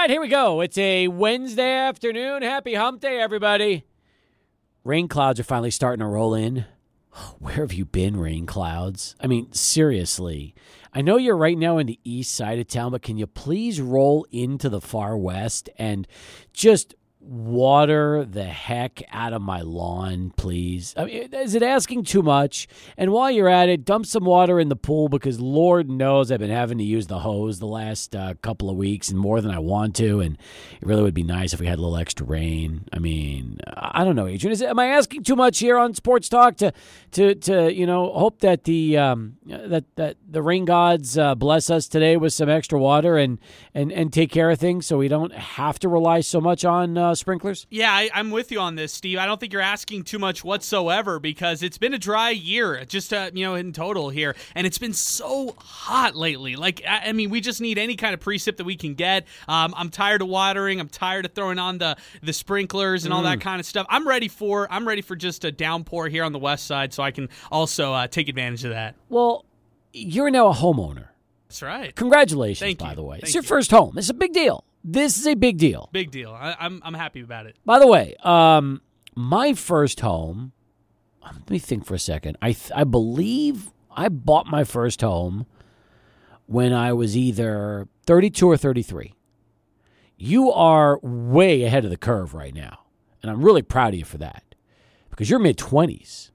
right, here we go. It's a Wednesday afternoon. Happy hump day, everybody. Rain clouds are finally starting to roll in. Where have you been, rain clouds? I mean, seriously. I know you're right now in the east side of town, but can you please roll into the far west and just water the heck out of my lawn, please? I mean, is it asking too much? And while you're at it, dump some water in the pool because Lord knows I've been having to use the hose the last uh, couple of weeks and more than I want to. And it really would be nice if we had a little extra rain. I mean, I don't know, Adrian. Is am I asking too much here on Sports Talk to to to you know hope that the um, that that the rain gods uh, bless us today with some extra water and and and take care of things so we don't have to rely so much on uh, sprinklers? Yeah, I, I'm with you on this, Steve. I don't think you're asking too much whatsoever because it's been a dry year, just uh, you know, in total here, and it's been so hot lately. Like, I, I mean, we just need any kind of precip that we can get. Um, I'm tired of watering. I'm tired of throwing on the the sprinklers and all that kind of stuff. I'm ready for I'm ready for just a downpour here on the west side, so I can also uh, take advantage of that. Well, you're now a homeowner. That's right. Congratulations, Thank by you. the way. it's your you. first home. It's a big deal. This is a big deal. Big deal. I, I'm I'm happy about it. By the way, um, my first home. um, Let me think for a second. I th- I believe I bought my first home when I was either 32 or 33. You are way ahead of the curve right now, and I'm really proud of you for that because you're mid 20s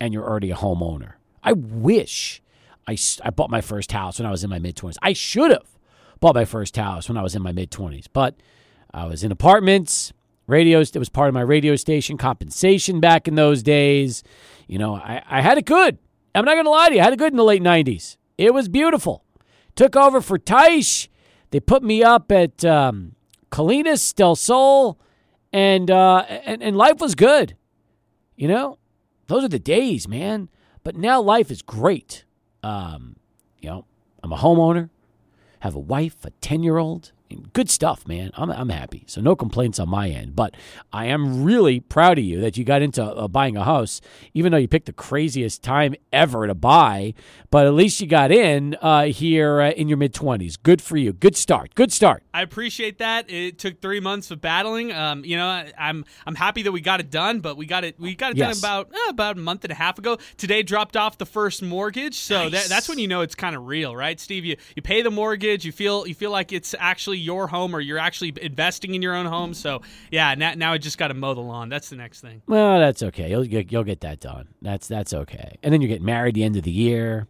and you're already a homeowner. I wish I, s- I bought my first house when I was in my mid 20s. I should have bought my first house when I was in my mid 20s, but I was in apartments, radios. It was part of my radio station compensation back in those days. You know, I, I had it good. I'm not going to lie to you. I had it good in the late 90s. It was beautiful. Took over for Taish. They put me up at um, Colinas Del Sol, and, uh, and, and life was good. You know, those are the days, man. But now life is great. Um, you know, I'm a homeowner, have a wife, a 10 year old. Good stuff, man. I'm, I'm happy. So, no complaints on my end. But I am really proud of you that you got into uh, buying a house, even though you picked the craziest time ever to buy. But at least you got in uh, here uh, in your mid 20s. Good for you. Good start. Good start. I appreciate that. It took three months of battling. Um, you know, I- I'm I'm happy that we got it done, but we got it we got it Yes. done about eh, about a month and a half ago. Today dropped off the first mortgage, so that, that's when you know it's kind of real, right, Steve? You you pay the mortgage, you feel you feel like it's actually your home, or you're actually investing in your own home. So yeah, now, now I just got to mow the lawn. That's the next thing. Well, that's okay. You'll get, you'll get that done. That's that's okay. And then you get married the end of the year.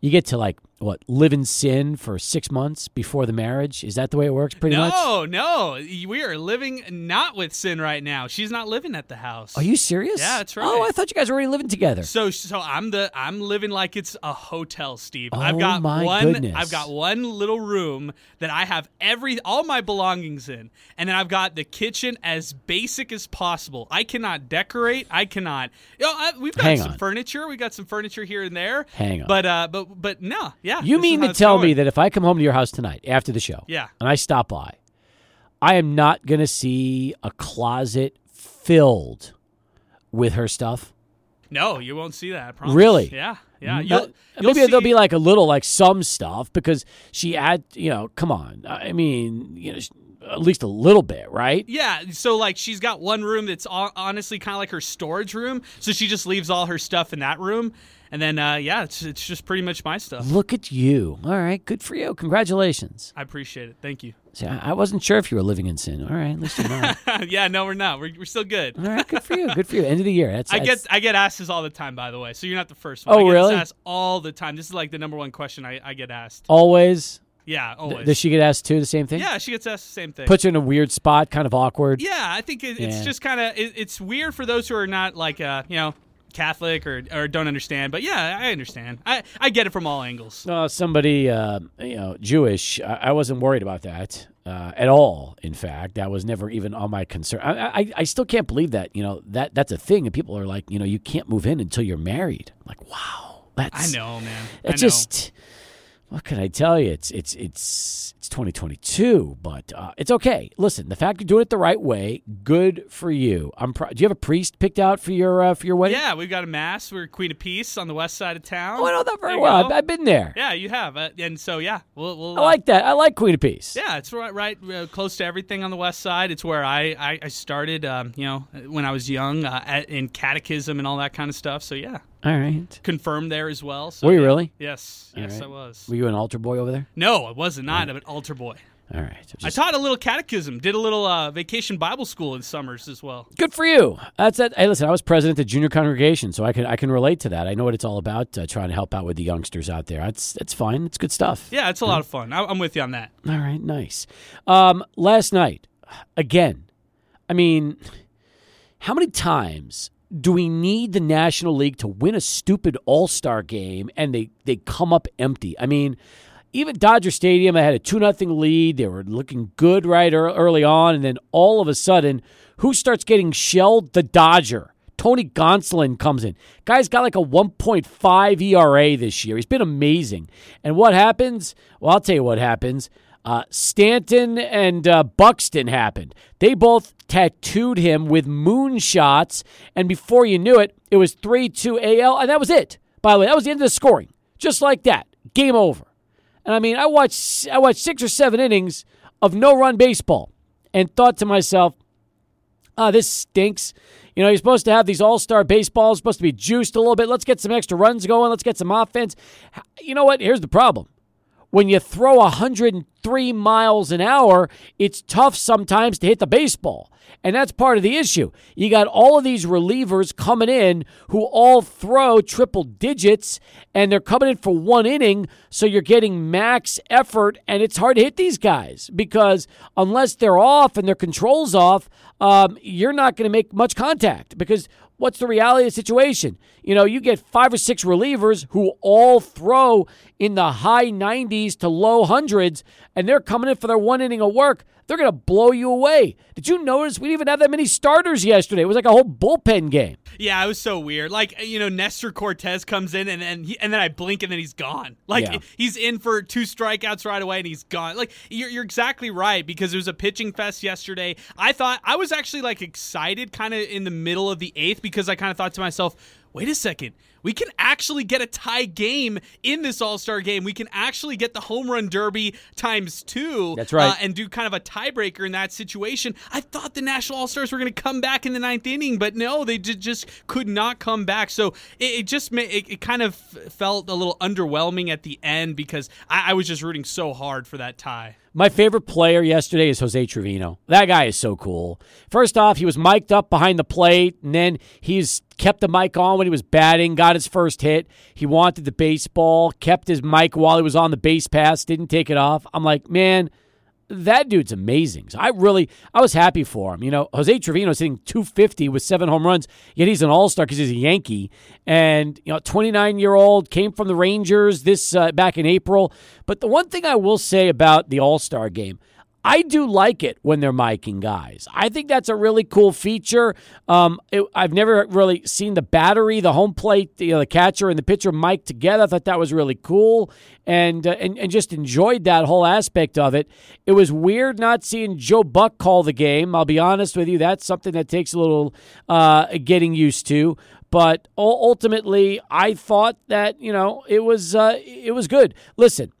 You get to like what live in sin for six months before the marriage. Is that the way it works? Pretty much. No, no, we are living not with Sin right now. She's not living at the house. Are you serious? Yeah, that's right. Oh. I thought you guys were already living together. So so I'm the I'm living like it's a hotel, Steve. Oh, I've got my one goodness. I've got one little room that I have every all my belongings in. And then I've got the kitchen as basic as possible. I cannot decorate. I cannot. You know, I, we've got Hang some on. furniture. We got some furniture here and there. Hang on. But uh but but no. Yeah. You mean to tell me that if I come home to your house tonight after the show, Yeah. and I stop by, I am not going to see a closet filled with her stuff? No, you won't see that. I promise. Really? Yeah. Yeah. Uh, You'll, you'll maybe there'll be like a little, like some stuff because she had, you know, come on. I mean, you know, at least a little bit, right? Yeah, so like she's got one room that's hon- honestly kind of like her storage room, so she just leaves all her stuff in that room, and then uh, yeah, it's it's just pretty much my stuff. Look at you. All right, good for you. Congratulations. I appreciate it. Thank you. See, I I wasn't sure if you were living in sin. All right, at least you're not. yeah, no, we're not. We're, we're still good. All right, good for you. Good for you. End of the year. That's, I that's- get I get asked this all the time, by the way. So you're not the first one. Oh, I get really? Asked all the time. This is like the number one question I, I get asked. always. Yeah, Th- always. Does she get asked too? The same thing. yeah, she gets asked the same thing. Puts you in a weird spot, kind of awkward. Yeah, I think it, it's Yeah. just kind of it, it's weird for those who are not like uh you know Catholic or or don't understand. But yeah, I understand. I I get it from all angles. Uh, somebody, uh, you know, Jewish. I, I wasn't worried about that uh, at all. In fact, that was never even on my concern. I, I, I still can't believe that. You know that that's a thing, and people are like, you know, you can't move in until you're married. I'm like, wow, that's I know, man. I It know. What can I tell you? It's it's it's it's 2022, but uh, it's okay. Listen, the fact you're doing it the right way, good for you. I'm. Pro- do you have a priest picked out for your uh, for your wedding? Yeah, we've got a mass. We're Queen of Peace on the west side of town. Oh, I know that very well. go. I've, I've been there. Yeah, you have, uh, and so yeah, we'll. we'll I like that. I like Queen of Peace. Yeah, it's right, right, uh, close to everything on the west side. It's where I, I, I started, um, you know, when I was young, uh, in catechism and all that kind of stuff. So yeah, All right. confirmed there as well. So, Were you really? Yes, All yes, right. I was. Were you an altar boy over there? No, I wasn't. Not an altar boy. All right. So I taught a little catechism. Did a little uh, vacation Bible school in summers as well. Good for you. That's it. Hey, listen, I was president of junior congregation, so I can I can relate to that. I know what it's all about. Uh, trying to help out with the youngsters out there. That's that's fine. It's good stuff. Yeah, it's a lot of fun. I, I'm with you on that. All right, nice. Um, last night, again, I mean, how many times do we need the National League to win a stupid All Star game and they, they come up empty? I mean, even Dodger Stadium, I had a 2 nothing lead. They were looking good right early on. And then all of a sudden, who starts getting shelled? The Dodger. Tony Gonsolin comes in. Guy's got like a 1.5 ERA this year. He's been amazing. And what happens? Well, I'll tell you what happens. Uh, Stanton and uh, Buxton happened. They both tattooed him with moonshots, and before you knew it, it was 3 2 AL, and that was it. By the way, that was the end of the scoring. Just like that. Game over. And I mean, I watched I watched six or seven innings of no run baseball and thought to myself, ah, this stinks. You know, you're supposed to have these all star baseballs, supposed to be juiced a little bit. Let's get some extra runs going. Let's get some offense. You know what? Here's the problem. When you throw 103 miles an hour, it's tough sometimes to hit the baseball. And that's part of the issue. You got all of these relievers coming in who all throw triple digits, and they're coming in for one inning. So you're getting max effort, and it's hard to hit these guys because unless they're off and their control's off, um, you're not going to make much contact because what's the reality of the situation? You know, you get five or six relievers who all throw in the high 90s to low hundreds, and they're coming in for their one inning of work. They're going to blow you away. Did you notice we didn't even have that many starters yesterday? It was like a whole bullpen game. Yeah, it was so weird. Like you know, Nestor Cortes comes in and then he, and then I blink and then he's gone. Like Yeah. he's in for two strikeouts right away and he's gone. Like you're, you're exactly right because it was a pitching fest yesterday. I thought I was actually like excited, kind of in the middle of the eighth because I kind of thought to myself, wait a second. We can actually get a tie game in this All Star game. We can actually get the home run derby times two. That's right. uh, and do kind of a tiebreaker in that situation. I thought the National All Stars were going to come back in the ninth inning, but no, they ju- just could not come back. So it, it just ma- it, it kind of felt a little underwhelming at the end because I, I was just rooting so hard for that tie. My favorite player yesterday is Jose Trevino. That guy is so cool. First off, he was mic'd up behind the plate, and then he's kept the mic on when he was batting, got his first hit. He wanted the baseball, kept his mic while he was on the base pass, didn't take it off. I'm like, man, that dude's amazing. So I really, I was happy for him. You know, Jose Trevino's hitting 250 with seven home runs, yet he's an all star because he's a Yankee. And, you know, 29 year old, came from the Rangers this uh, back in April. But the one thing I will say about the all star game, I do like it when they're miking guys. I think that's a really cool feature. Um, it, I've never really seen the battery, the home plate, you know, the catcher and the pitcher mic together. I thought that was really cool, and, uh, and and just enjoyed that whole aspect of it. It was weird not seeing Joe Buck call the game. I'll be honest with you, that's something that takes a little uh, getting used to. But ultimately, I thought that you know it was uh, it was good. Listen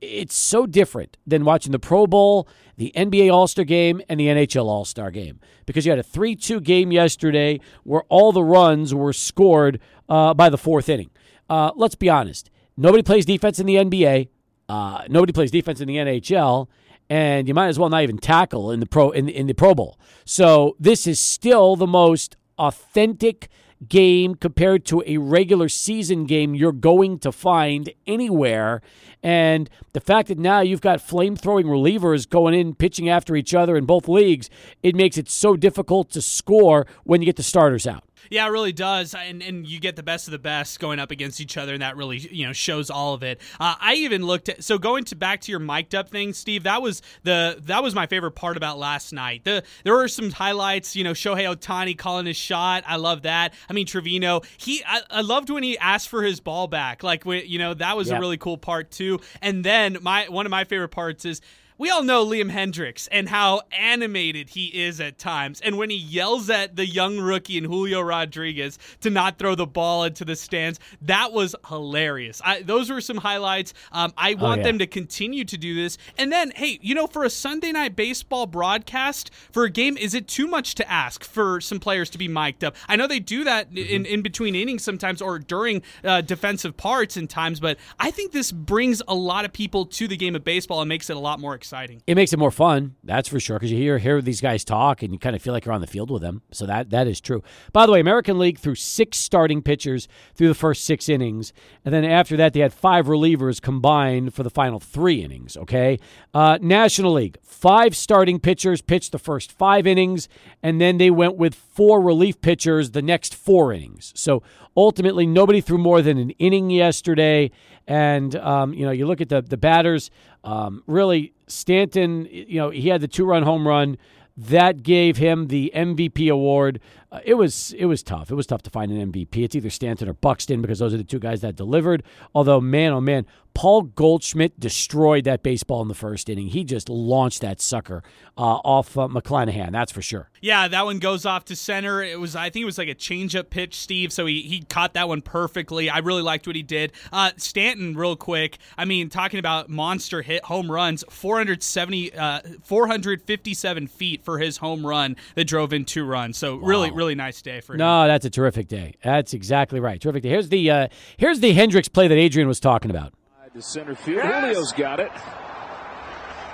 it's so different than watching the Pro Bowl, the NBA All Star game, and the NHL All Star game because you had a 3 2 game yesterday where all the runs were scored uh, by the fourth inning. Uh, let's be honest. Nobody plays defense in the NBA. Uh, nobody plays defense in the NHL, and you might as well not even tackle in the pro in, in the Pro Bowl. So this is still the most authentic game compared to a regular season game you're going to find anywhere. And the fact that now you've got flame throwing relievers going in pitching after each other in both leagues, it makes it so difficult to score when you get the starters out. Yeah, it really does, and and you get the best of the best going up against each other, and that really you know shows all of it. Uh, I even looked at so going to back to your mic'd up thing, Steve. That was the that was my favorite part about last night. The there were some highlights. You know, Shohei Ohtani calling his shot. I love that. I mean, Trevino. He I, I loved when he asked for his ball back. Like you know that was a really cool part too. And then my one of my favorite parts is we all know Liam Hendriks and how animated he is at times. And when he yells at the young rookie and Julio Rodriguez to not throw the ball into the stands, that was hilarious. I, those were some highlights. Um, I oh, want oh, yeah. them to continue to do this. And then, hey, you know, for a Sunday night baseball broadcast for a game, is it too much to ask for some players to be mic'd up? I know they do that mm-hmm. in, in between innings sometimes or during uh, defensive parts in times, but I think this brings a lot of people to the game of baseball and makes it a lot more exciting exciting. It makes it more fun, that's for sure, because you hear hear these guys talk and you kind of feel like you're on the field with them. So that that is true. By the way, American League threw six starting pitchers through the first six innings, and then after that they had five relievers combined for the final three innings. Okay, uh, National League five starting pitchers pitched the first five innings, and then they went with four relief pitchers the next four innings. So ultimately, nobody threw more than an inning yesterday. And um, you know, you look at the the batters. Um, really, Stanton. You know, he had the two run home run that gave him the MVP award. Uh, it was it was tough. It was tough to find an MVP. It's either Stanton or Buxton because those are the two guys that delivered. Although, man, oh man, Paul Goldschmidt destroyed that baseball in the first inning. He just launched that sucker uh, off uh, McClanahan. That's for sure. Yeah, that one goes off to center. It was, I think, it was like a changeup pitch, Steve. So he he caught that one perfectly. I really liked what he did. Uh, Stanton, real quick. I mean, talking about monster hit home runs, 470, uh, 457 feet for his home run that drove in two runs. So wow. really, really nice day for him. No, that's a terrific day. That's exactly right. Terrific day. Here's the uh, here's the Hendriks play that Adrian was talking about. To center field. Yes. Julio's got it.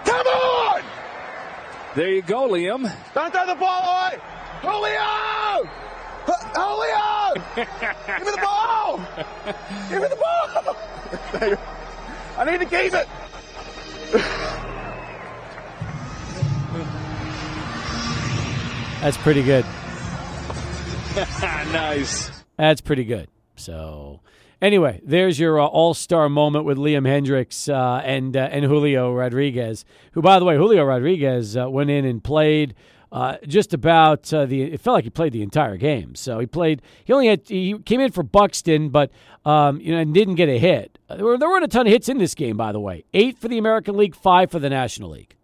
Come on! There you go, Liam. Don't throw the ball away! Julio! Julio! Give me the ball! Give me the ball! I need to keep it! That's pretty good. nice. That's pretty good. So Anyway, there's your uh, All Star moment with Liam Hendriks uh, and uh, and Julio Rodriguez, who, by the way, Julio Rodriguez uh, went in and played uh, just about uh, the. It felt like he played the entire game. So he played. He only had. He came in for Buxton, but um, you know, and didn't get a hit. There, were, there weren't a ton of hits in this game, by the way. Eight for the American League, five for the National League.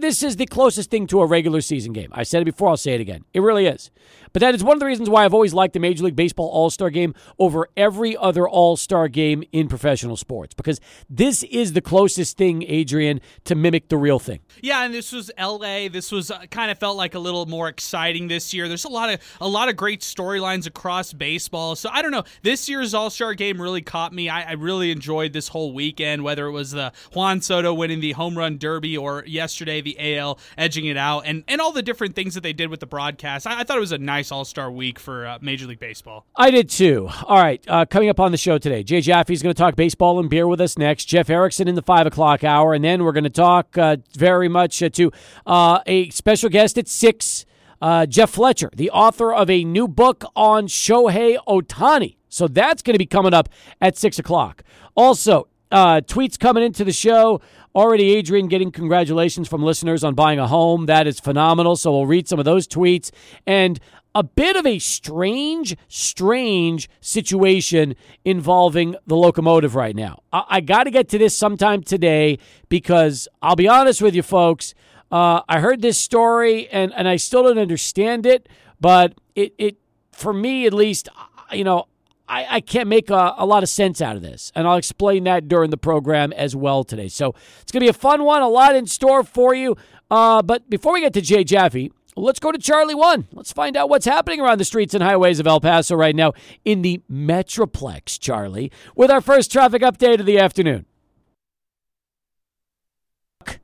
this is the closest thing to a regular season game. I said it before. I'll say it again. It really is. But that is one of the reasons why I've always liked the Major League Baseball All Star game over every other All Star game in professional sports because this is the closest thing, Adrian, to mimic the real thing. Yeah, and this was L.A. This was uh, kind of felt like a little more exciting this year. There's a lot of a lot of great storylines across baseball. So I don't know. This year's All Star game really caught me. I, I really enjoyed this whole weekend, whether it was the Juan Soto winning the home run derby or yesterday the AL edging it out, and and all the different things that they did with the broadcast. I, I thought it was a nice nice All Star week for uh, Major League Baseball. I did too. All right, uh, coming up on the show today, Jay Jaffe is going to talk baseball and beer with us next. Jeff Erickson in the five o'clock hour, and then we're going to talk uh, very much uh, to uh, a special guest at six. Uh, Jeff Fletcher, the author of a new book on Shohei Ohtani. So that's going to be coming up at 6 o'clock. Also, uh, tweets coming into the show. Already, Adrian getting congratulations from listeners on buying a home. That is phenomenal. So we'll read some of those tweets. And a bit of a strange, strange situation involving the locomotive right now. I, I got to get to this sometime today because I'll be honest with you, folks. Uh, I heard this story and, and I still don't understand it, but it, it for me at least, you know, I, I can't make a, a, lot of sense out of this. And I'll explain that during the program as well today. So it's going to be a fun one, a lot in store for you. Uh, but before we get to Jay Jaffe, Let's go to Charlie One. Let's find out what's happening around the streets and highways of El Paso right now in the Metroplex, Charlie, with our first traffic update of the afternoon.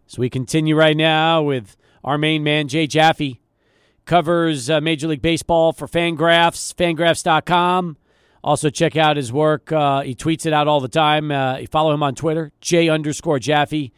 So we continue right now with our main man, Jay Jaffe. Covers uh, Major League Baseball for Fangraphs, fangraphs.com. Also, check out his work. Uh, he tweets it out all the time. Uh, follow him on Twitter, J underscore Jaffe.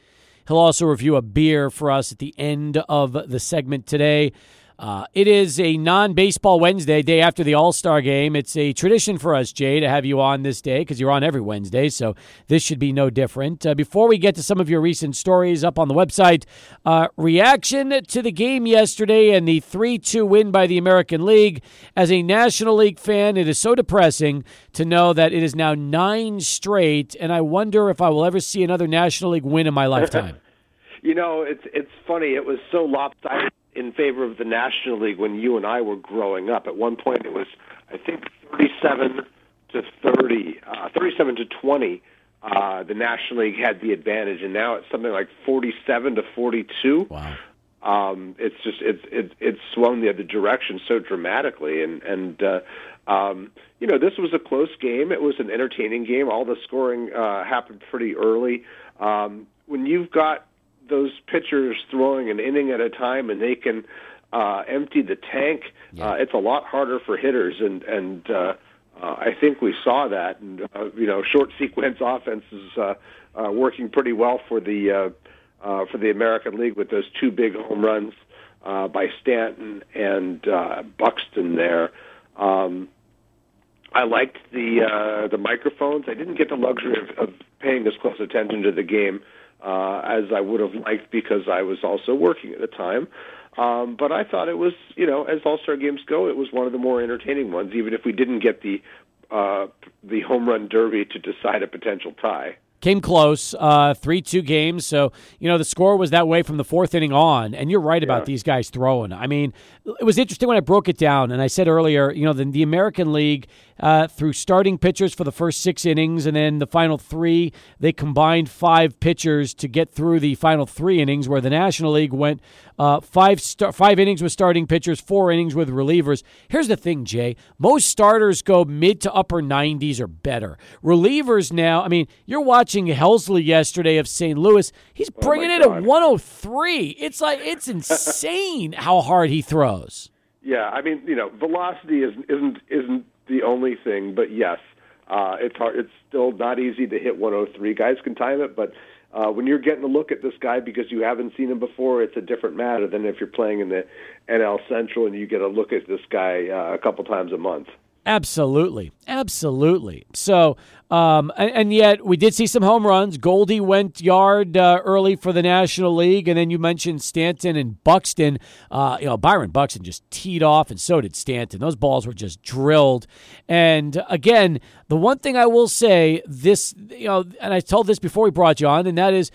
He'll also review a beer for us at the end of the segment today. Uh, it is a non baseball Wednesday, day after the All Star game. It's a tradition for us, Jay, to have you on this day because you're on every Wednesday, so this should be no different. Uh, before we get to some of your recent stories up on the website, uh, reaction to the game yesterday and the 3 2 win by the American League. As a National League fan, it is so depressing to know that it is now nine straight, and I wonder if I will ever see another National League win in my lifetime. you know, it's it's funny. It was so lopsided in favor of the National League when you and I were growing up. At one point, it was I think 37 to 30, uh, 37 to 20. Uh, the National League had the advantage, and now it's something like 47 to 42. Wow. Um, it's just it's it's it's swung the other direction so dramatically, and and uh, um, you know this was a close game. It was an entertaining game. All the scoring uh, happened pretty early. Um, when you've got those pitchers throwing an inning at a time and they can uh, empty the tank, yeah. uh, it's a lot harder for hitters. And and uh, uh, I think we saw that. And uh, you know, short sequence offense is uh, uh, working pretty well for the uh, uh, for the American League with those two big home runs uh, by Stanton and uh, Buxton there. Um, I liked the uh, the microphones. I didn't get the luxury of, of paying as close attention to the game uh, as I would have liked because I was also working at the time. Um, but I thought it was, you know, as All Star games go, it was one of the more entertaining ones, even if we didn't get the uh, the home run derby to decide a potential tie. Came close, uh, three two games. So you know the score was that way from the fourth inning on. And you're right about these guys throwing. I mean, it was interesting when I broke it down, and I said earlier, you know, the, the American League uh, threw starting pitchers for the first six innings, and then the final three, they combined five pitchers to get through the final three innings. Where the National League went uh, five star- five innings with starting pitchers, four innings with relievers. Here's the thing, Jay. Most starters go mid to upper 90s or better. Relievers now. I mean, you're watching Helsley yesterday of St. Louis. He's oh bringing oh it at 103. It's like it's insane how hard he throws. Yeah, I mean, you know, velocity is, isn't isn't the only thing, but yes, uh, it's hard. It's still not easy to hit 103. Guys can time it, but uh, when you're getting a look at this guy because you haven't seen him before, it's a different matter than if you're playing in the NL Central and you get a look at this guy uh, a couple times a month. Absolutely, absolutely. So, um, and, and, yet we did see some home runs. Goldie went yard uh, early for the National League, and then you mentioned Stanton and Buxton. Uh, you know, Byron Buxton just teed off, and so did Stanton. Those balls were just drilled. And again, the one thing I will say, this you know, and I told this before we brought you on, and that is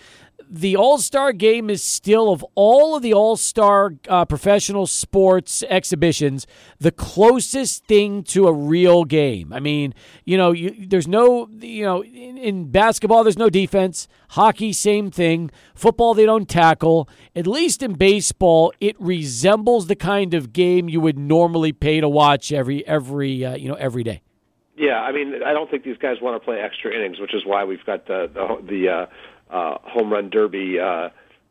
the All Star game is still, of all of the All Star uh, professional sports exhibitions, the closest thing to a real game. I mean, you know, you, there's no, you know, in, in, basketball, there's no defense. Hockey, same thing. Football, they don't tackle. At least in baseball, it resembles the kind of game you would normally pay to watch every, every, uh, you know, every day. Yeah, I mean, I don't think these guys want to play extra innings, which is why we've got the the, the uh, uh, home run derby uh,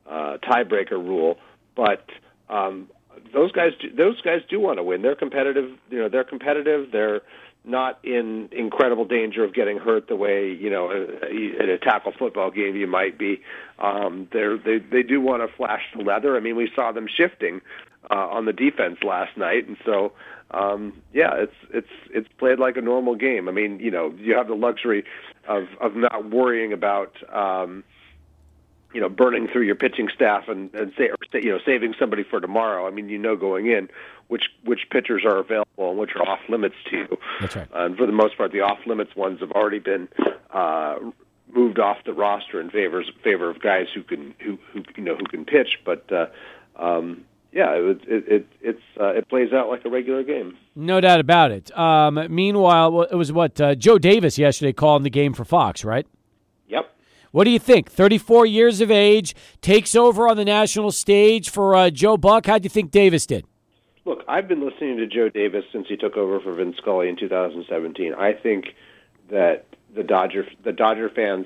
uh, tiebreaker rule, but um, those guys do, those guys do want to win. They're competitive. You know, they're competitive. They're not in incredible danger of getting hurt the way you know in a tackle football game you might be. Um, they're, they they do want to flash the leather. I mean, we saw them shifting uh, on the defense last night, and so um, yeah, it's it's it's played like a normal game. I mean, you know, you have the luxury of of not worrying about um, you know burning through your pitching staff and and say or, you know saving somebody for tomorrow. I mean, you know going in which which pitchers are available and which are off limits to you. That's right. And for the most part, the off limits ones have already been. Uh, moved off the roster in favors favor of guys who can who who you know who can pitch but uh um yeah, it it, it it's uh, it plays out like a regular game. No doubt about it. Um, meanwhile, it was what uh, Joe Davis yesterday calling the game for Fox, right? Yep. What do you think? Thirty-four years of age, takes over on the national stage for uh, Joe Buck. How do you think Davis did? Look, I've been listening to Joe Davis since he took over for Vin Scully in 2017. I think that the Dodger the Dodger fans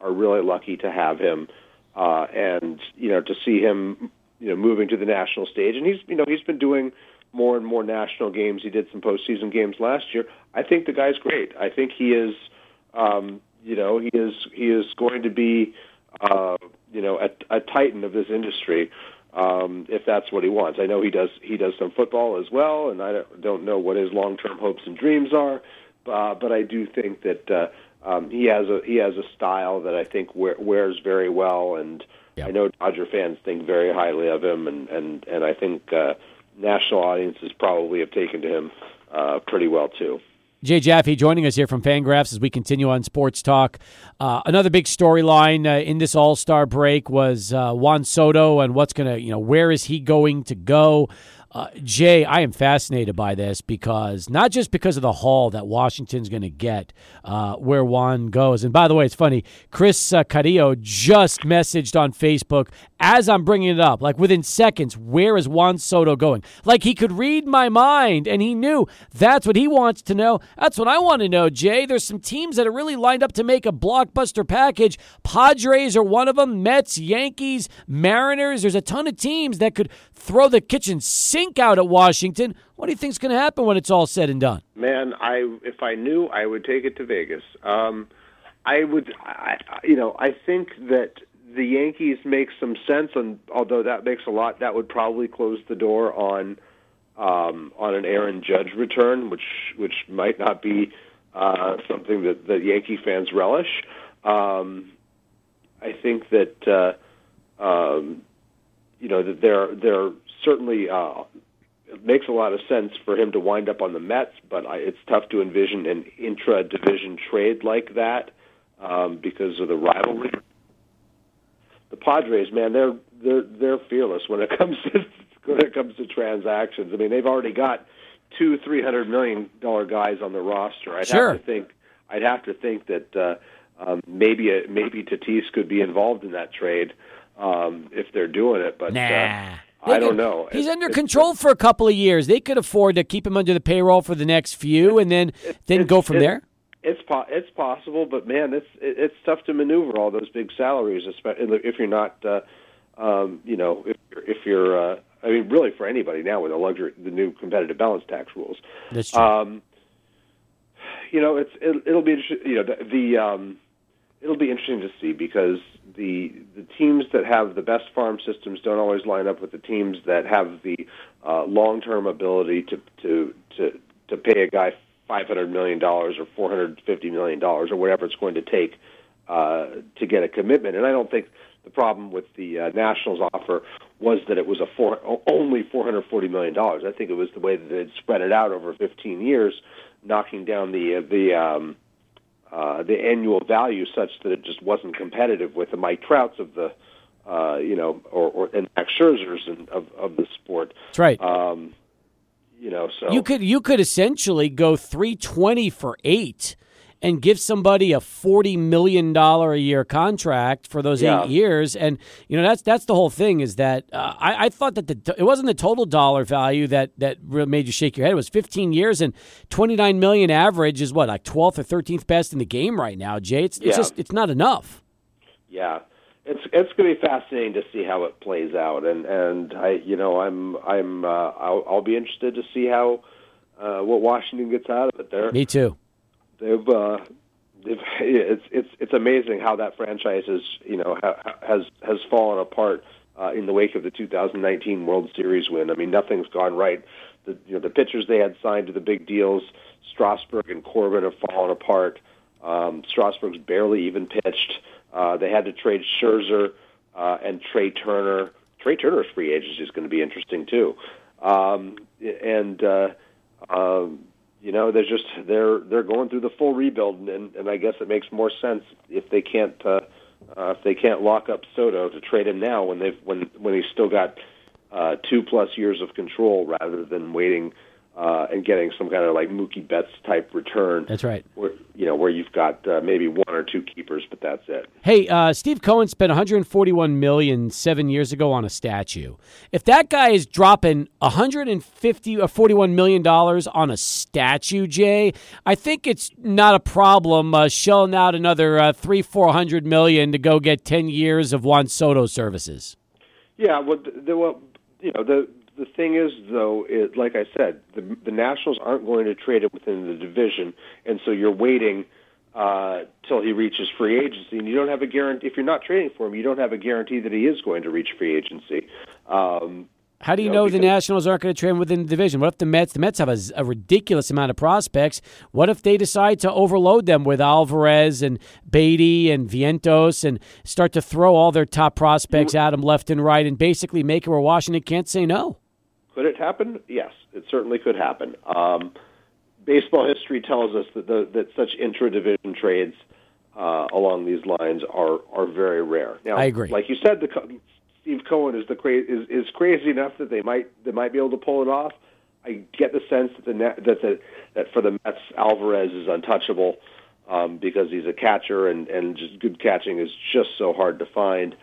are really lucky to have him, uh, and you know to see him you know moving to the national stage, and he's you know he's been doing more and more national games. He did some postseason games last year. I think the guy's great. I think he is, um, you know, he is he is going to be, uh, you know, a, a titan of this industry. um, if that's what he wants. I know he does he does some football as well, and I don't, don't know what his long term hopes and dreams are, uh, but I do think that uh, um, he has a he has a style that I think wear, wears very well, and Yep. I know Dodger fans think very highly of him, and and and I think uh, national audiences probably have taken to him uh, pretty well too. Jay Jaffe joining us here from Fangraphs as we continue on Sports Talk. Uh, another big storyline uh, in this All Star break was uh, Juan Soto and what's going to, you know, where is he going to go? Uh, Jay, I am fascinated by this because not just because of the haul that Washington's going to get uh, where Juan goes. And by the way, it's funny. Chris uh, Carrillo just messaged on Facebook as I'm bringing it up, like within seconds, where is Juan Soto going? Like he could read my mind and he knew that's what he wants to know. That's what I want to know, Jay. There's some teams that are really lined up to make a blockbuster package. Padres are one of them, Mets, Yankees, Mariners. There's a ton of teams that could throw the kitchen sink out at Washington. What do you think's going to happen when it's all said and done? Man, I if I knew, I would take it to Vegas. Um, I would, I, you know, I think that the Yankees make some sense, and although that makes a lot, that would probably close the door on um, on an Aaron Judge return, which which might not be uh, something that that Yankee fans relish. Um, I think that uh, um, you know that there there certainly uh, it makes a lot of sense for him to wind up on the Mets, but I, it's tough to envision an intra-division trade like that um, because of the rivalry. The Padres, man, they're they're they're fearless when it comes to when it comes to transactions. I mean, they've already got two three hundred million dollar guys on the roster. I'd Sure. have to think. I'd have to think that uh, um, maybe a, maybe Tatis could be involved in that trade um, if they're doing it. But Nah. uh, They I don't know. He's It- under it's- control for a couple of years. They could afford to keep him under the payroll for the next few, and then then go from it- there. It's po- it's possible, but man, it's it's tough to maneuver all those big salaries, especially if you're not, uh, um, you know, if you're, if you're, uh, I mean, really for anybody now with the luxury, the new competitive balance tax rules. That's true. Um, you know, it's it, it'll be. You know, the, the um, it'll be interesting to see because the the teams that have the best farm systems don't always line up with the teams that have the uh, long term ability to to to to pay a guy five hundred million dollars or four hundred fifty million dollars or whatever it's going to take uh, to get a commitment. And I don't think the problem with the uh, Nationals offer was that it was a four, only four hundred forty million dollars. I think it was the way that they'd spread it out over fifteen years, knocking down the uh, the um, uh, the annual value such that it just wasn't competitive with the Mike Trouts of the uh, you know or, or and Max Scherzers and, of of the sport. That's right. Um, you know, so you could you could essentially go three twenty for eight, and give somebody a forty million dollar a year contract for those Yeah. eight years, and you know that's that's the whole thing. Is that uh, I, I thought that the it wasn't the total dollar value that that really made you shake your head. It was fifteen years and twenty nine million average is what like twelfth or thirteenth best in the game right now. Jay, it's, it's Yeah. just it's not enough. yeah, it's it's going to be fascinating to see how it plays out, and and I you know I'm I'm uh, I'll, I'll be interested to see how uh, what Washington gets out of it. They're Me too. they've uh, they've it's it's it's amazing how that franchise is you know ha, has has fallen apart uh, in the wake of the 2019 World Series win. I mean, nothing's gone right. The you know the pitchers they had signed to the big deals, Strasburg and Corbin have fallen apart. Um, Strasburg's barely even pitched. Uh, they had to trade Scherzer uh, and Trea Turner. Trea Turner's free agency is going to be interesting too. Um, and uh, um, you know, they're just they're they're going through the full rebuild, and and I guess it makes more sense if they can't uh, uh, if they can't lock up Soto to trade him now when they've when when he's still got uh, two plus years of control rather than waiting uh, and getting some kind of like Mookie Betts type return. That's right. Where you know where you've got uh, maybe one or two keepers, but that's it. Hey, uh, Steve Cohen spent 141 million seven years ago on a statue. If that guy is dropping 150 or 41 million dollars on a statue, Jay, I think it's not a problem uh, shelling out another uh, three, four hundred million to go get 10 years of Juan Soto services. Yeah, well, the, well, you know, the the thing is though, it, like I said, the the Nationals aren't going to trade it within the division, and so you're waiting uh, till he reaches free agency, and you don't have a guarantee. If you're not trading for him, you don't have a guarantee that he is going to reach free agency. Um, How do you you know know, the Nationals aren't going to trade within the division? What if the Mets? The Mets have a, a ridiculous amount of prospects. What if they decide to overload them with Alvarez and Baty and Vientos and start to throw all their top prospects at them left and right and basically make it where Washington can't say no? Could it happen? Yes, it certainly could happen. Um, baseball history tells us that the, that such intra-division trades uh, along these lines are are very rare. Now, I agree. Like you said, the Steve Cohen is the cra- is is crazy enough that they might they might be able to pull it off. I get the sense that the net, that the that for the Mets, Alvarez is untouchable um, because he's a catcher and and just good catching is just so hard to find.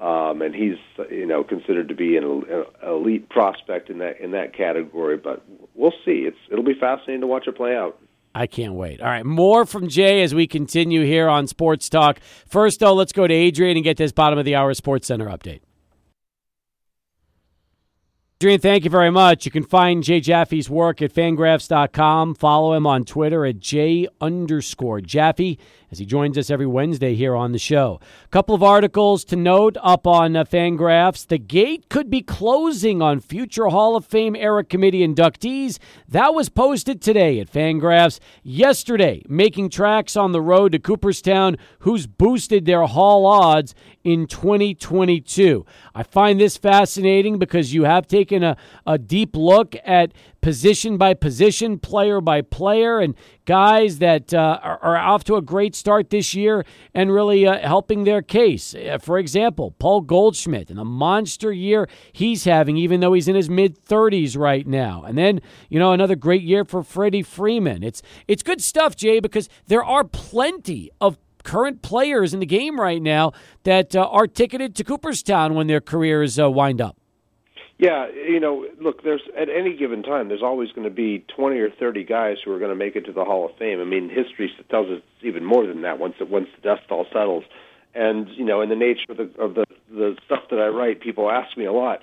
Um, and he's you know considered to be an, elite prospect in that in that category. But we'll see. It's it'll be fascinating to watch it play out. I can't wait. All right, more from Jay as we continue here on Sports Talk. First, though, let's go to Adrian and get this bottom of the hour Sports Center update. Adrian, thank you very much. You can find Jay Jaffe's work at fangraphs.com. Follow him on Twitter at J underscore Jaffe as he joins us every Wednesday here on the show. A couple of articles to note up on uh, Fangraphs. The gate could be closing on future Hall of Fame era committee inductees. That was posted today at Fangraphs. Yesterday, making tracks on the road to Cooperstown, who's boosted their Hall odds in 2022. I find this fascinating because you have taken a, a deep look at position by position, player by player, and guys that uh, are, are off to a great start this year and really uh, helping their case. Uh, for example, Paul Goldschmidt and the monster year he's having, even though he's in his mid 30s right now. And then, you know, another great year for Freddie Freeman. It's it's good stuff, Jay, because there are plenty of current players in the game right now that uh, are ticketed to Cooperstown when their careers uh, wind up. Yeah, you know, look, there's at any given time, there's always going to be 20 or 30 guys who are going to make it to the Hall of Fame. I mean, history tells us even more than that once it, once the dust all settles. And you know, in the nature of the of the the stuff that I write, people ask me a lot.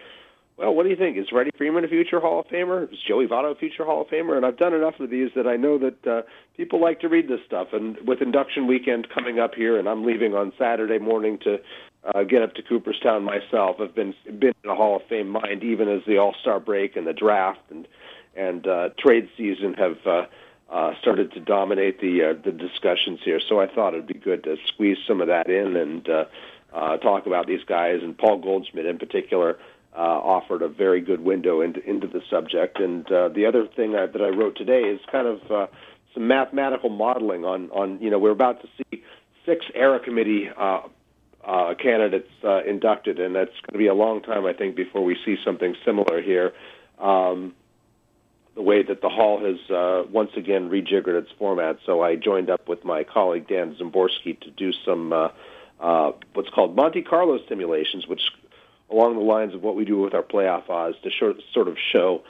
Well, what do you think? Is Freddie Freeman a future Hall of Famer? Is Joey Votto a future Hall of Famer? And I've done enough of these that I know that uh, people like to read this stuff. And with induction weekend coming up here, and I'm leaving on Saturday morning to uh, get up to Cooperstown myself. I've been been in a Hall of Fame mind even as the All Star break and the draft and and uh, trade season have uh, uh, started to dominate the uh, the discussions here. So I thought it'd be good to squeeze some of that in and uh, uh, talk about these guys and Paul Goldschmidt in particular. Uh, offered a very good window into into the subject, and uh, the other thing that, that I wrote today is kind of uh, some mathematical modeling on on you know we're about to see six era committee uh, uh, candidates uh, inducted, and that's going to be a long time, I think, before we see something similar here. Um, the way that the hall has uh, once again rejiggered its format, so I joined up with my colleague Dan Szymborski to do some uh, uh, what's called Monte Carlo simulations, which along the lines of what we do with our playoff odds to short, sort of show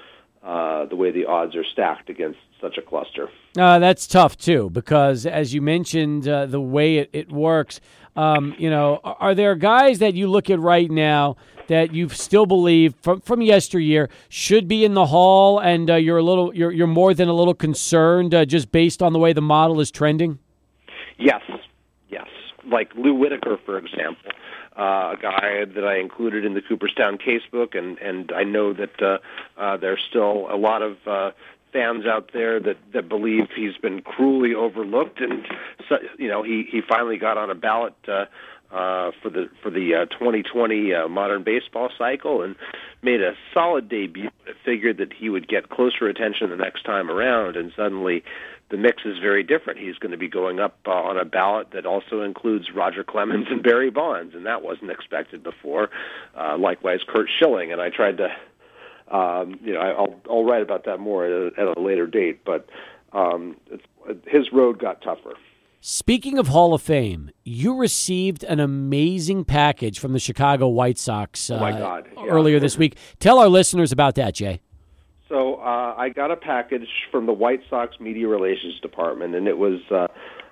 uh, the way the odds are stacked against such a cluster. Uh, that's tough too, because as you mentioned, uh, the way it, it works. Um, you know, are, there guys that you look at right now that you still believe from from yesteryear should be in the hall, and uh, you're a little, you're you're more than a little concerned uh, just based on the way the model is trending? Yes, yes. Like Lou Whitaker, for example, uh, a guy that I included in the Cooperstown casebook, and and I know that uh, uh, there's still a lot of uh, fans out there that that believe he's been cruelly overlooked, and so, you know he he finally got on a ballot. Uh, uh, for the for the uh, 2020 uh, modern baseball cycle and made a solid debut. I figured that he would get closer attention the next time around, and suddenly the mix is very different. He's going to be going up uh, on a ballot that also includes Roger Clemens and Barry Bonds, and that wasn't expected before. Uh, likewise, Curt Schilling, and I tried to, um, you know, I, I'll I'll write about that more at a, at a later date, but um, it's, his road got tougher. Speaking of Hall of Fame, you received an amazing package from the Chicago White Sox uh, Oh, my God, yeah. earlier this week. Tell our listeners about that, Jay. So uh, I got a package from the White Sox Media Relations Department, and it was uh,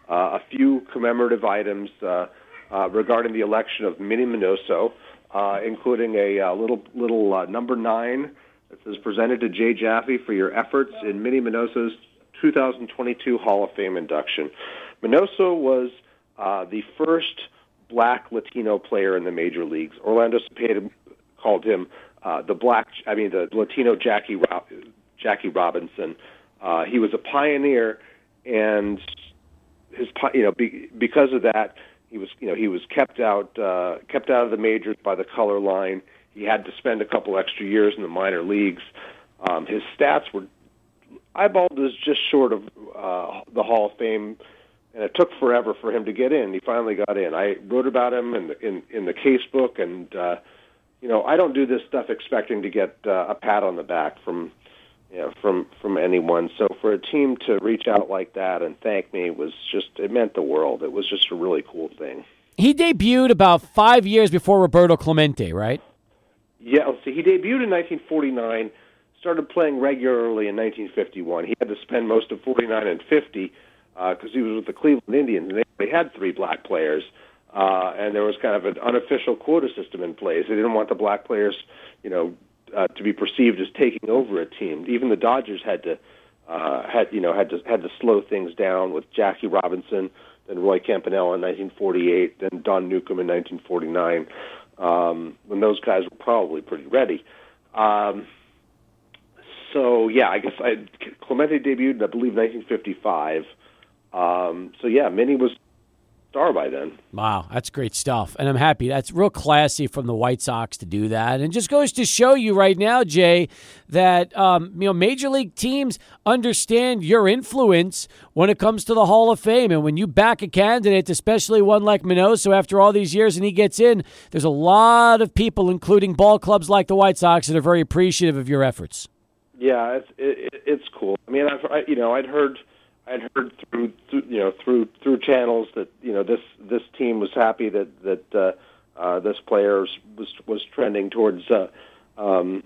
uh, a few commemorative items uh, uh, regarding the election of Minnie Minoso, uh, including a uh, little little uh, number nine that is "Presented to Jay Jaffe for your efforts in Minnie Minoso's 2022 Hall of Fame induction." Minoso was uh, the first black Latino player in the major leagues. Orlando Cepeda called him uh, the black, I mean the Latino Jackie Jackie Robinson. Uh, he was a pioneer, and his you know be, because of that he was you know he was kept out uh, kept out of the majors by the color line. He had to spend a couple extra years in the minor leagues. Um, his stats were eyeballed as just short of uh, the Hall of Fame, and it took forever for him to get in. He finally got in. I wrote about him in the, in, in the case book, and uh, you know I don't do this stuff expecting to get uh, a pat on the back from you know, from from anyone. So for a team to reach out like that and thank me was just it meant the world. It was just a really cool thing. He debuted about five years before Roberto Clemente, right? Yeah, see, he debuted in 1949, started playing regularly in 1951. He had to spend most of 49 and 50 because uh, he was with the Cleveland Indians, and they had three black players. Uh, and there was kind of an unofficial quota system in place. They didn't want the black players, you know, uh, to be perceived as taking over a team. Even the Dodgers had to uh, had you know had to had to slow things down with Jackie Robinson, then Roy Campanella in 1948, then Don Newcombe in 1949. Um, when those guys were probably pretty ready. Um, so yeah, I guess I Clemente debuted, I believe, 1955. Um, so yeah, Minnie was star by then. Wow, that's great stuff. And I'm happy. That's real classy from the White Sox to do that. And just goes to show you right now, Jay, that um, you know major league teams understand your influence when it comes to the Hall of Fame. And when you back a candidate, especially one like Minoso after all these years and he gets in, there's a lot of people, including ball clubs like the White Sox, that are very appreciative of your efforts. Yeah, it's it, it's cool. I mean, I've I, you know I'd heard I'd heard through, through you know through through channels that you know this this team was happy that that uh, uh, this player was was trending towards uh, um,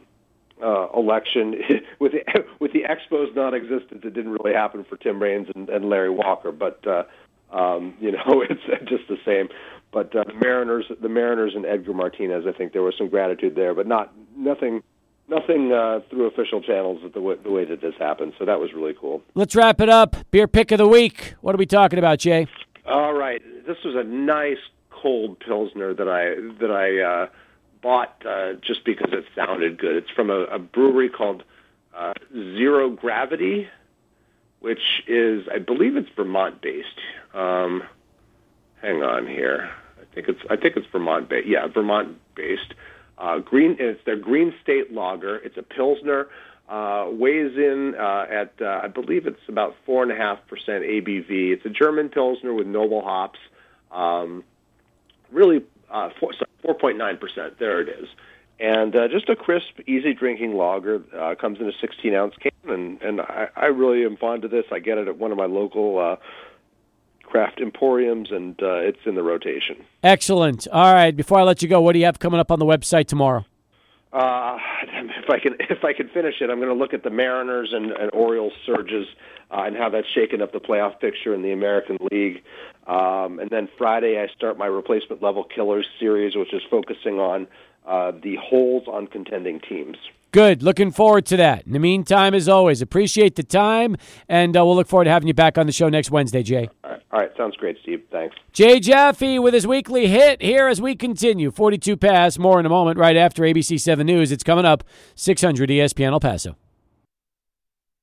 uh, election with the, with the Expos non-existent. It didn't really happen for Tim Raines and, and Larry Walker, but uh, um, you know it's just the same. But uh, the Mariners, the Mariners and Edgar Martinez, I think there was some gratitude there, but not nothing nothing uh, through official channels the way, the way that this happened. So that was really cool. Let's wrap it up. Beer pick of the week. What are we talking about, Jay? All right, this was a nice cold pilsner that I that I uh, bought uh, just because it sounded good. It's from a, a brewery called uh, Zero Gravity, which is I believe it's Vermont based. Um, hang on here. I think it's I think it's Vermont based. Yeah, Vermont based. Uh, green, it's their Green State Lager. It's a pilsner. Uh, weighs in uh, at uh, I believe it's about four and a half percent ABV. It's a German pilsner with noble hops. Um, really, uh, four point nine percent. There it is, and uh, just a crisp, easy drinking lager. Uh, comes in a sixteen ounce can, and and I, I really am fond of this. I get it at one of my local. Uh, craft emporiums, and uh, it's in the rotation. Excellent. All right. Before I let you go, what do you have coming up on the website tomorrow? Uh, if I can, if I can finish it, I'm going to look at the Mariners and, and Orioles surges uh, and how that's shaken up the playoff picture in the American League. Um, and then Friday, I start my replacement level killers series, which is focusing on uh, the holes on contending teams. Good. Looking forward to that. In the meantime, as always, appreciate the time, and uh, we'll look forward to having you back on the show next Wednesday, Jay. All right. All right. Sounds great, Steve. Thanks. Jay Jaffe with his weekly hit here as we continue. 42 pass. More in a moment, right after ABC 7 News. It's coming up 600 ESPN El Paso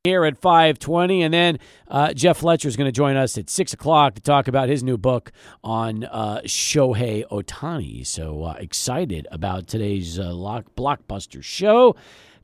here at 520 and then uh, jeff fletcher is going to join us at 6 o'clock to talk about his new book on uh, shohei ohtani so uh, excited about today's uh, lock- blockbuster show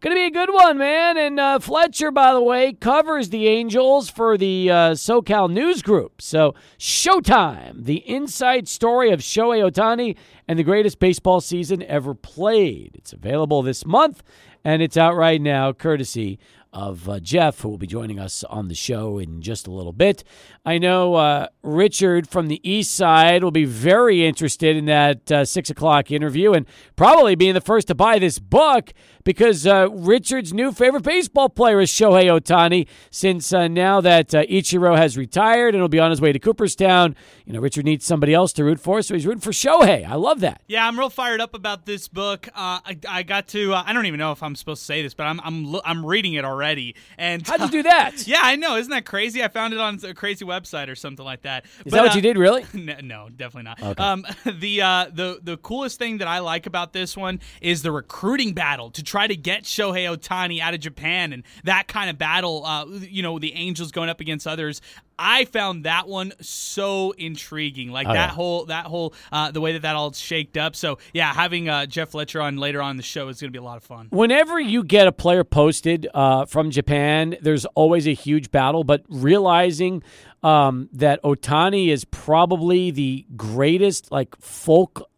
Gonna be a good one, man. And uh, Fletcher, by the way, covers the Angels for the uh, SoCal News Group. So, Sho-Time, the inside story of Shohei Ohtani and the greatest baseball season ever played. It's available this month, and it's out right now, courtesy of uh, Jeff, who will be joining us on the show in just a little bit. I know uh, Richard from the East Side will be very interested in that uh, six o'clock interview and probably being the first to buy this book because uh, Richard's new favorite baseball player is Shohei Ohtani. Since uh, now that uh, Ichiro has retired and will be on his way to Cooperstown, you know Richard needs somebody else to root for, so he's rooting for Shohei. I love that. Yeah, I'm real fired up about this book. I, I got to. I don't even know if I'm supposed to say this, but I'm I'm I'm reading it already. And How'd you do that? yeah, I know. Isn't that crazy? I found it on a crazy website or something like that. Is that what you did, really? No, no, definitely not. Um, the uh, the the coolest thing that I like about this one is the recruiting battle to try to get Shohei Ohtani out of Japan and that kind of battle. Uh, you know, the Angels going up against others. I found that one so intriguing, like Oh, that yeah. whole that whole uh, the way that that all shaked up. So yeah, having uh, Jeff Fletcher on later on in the show is going to be a lot of fun. Whenever you get a player posted uh, from Japan, there's always a huge battle. But realizing um, that Ohtani is probably the greatest like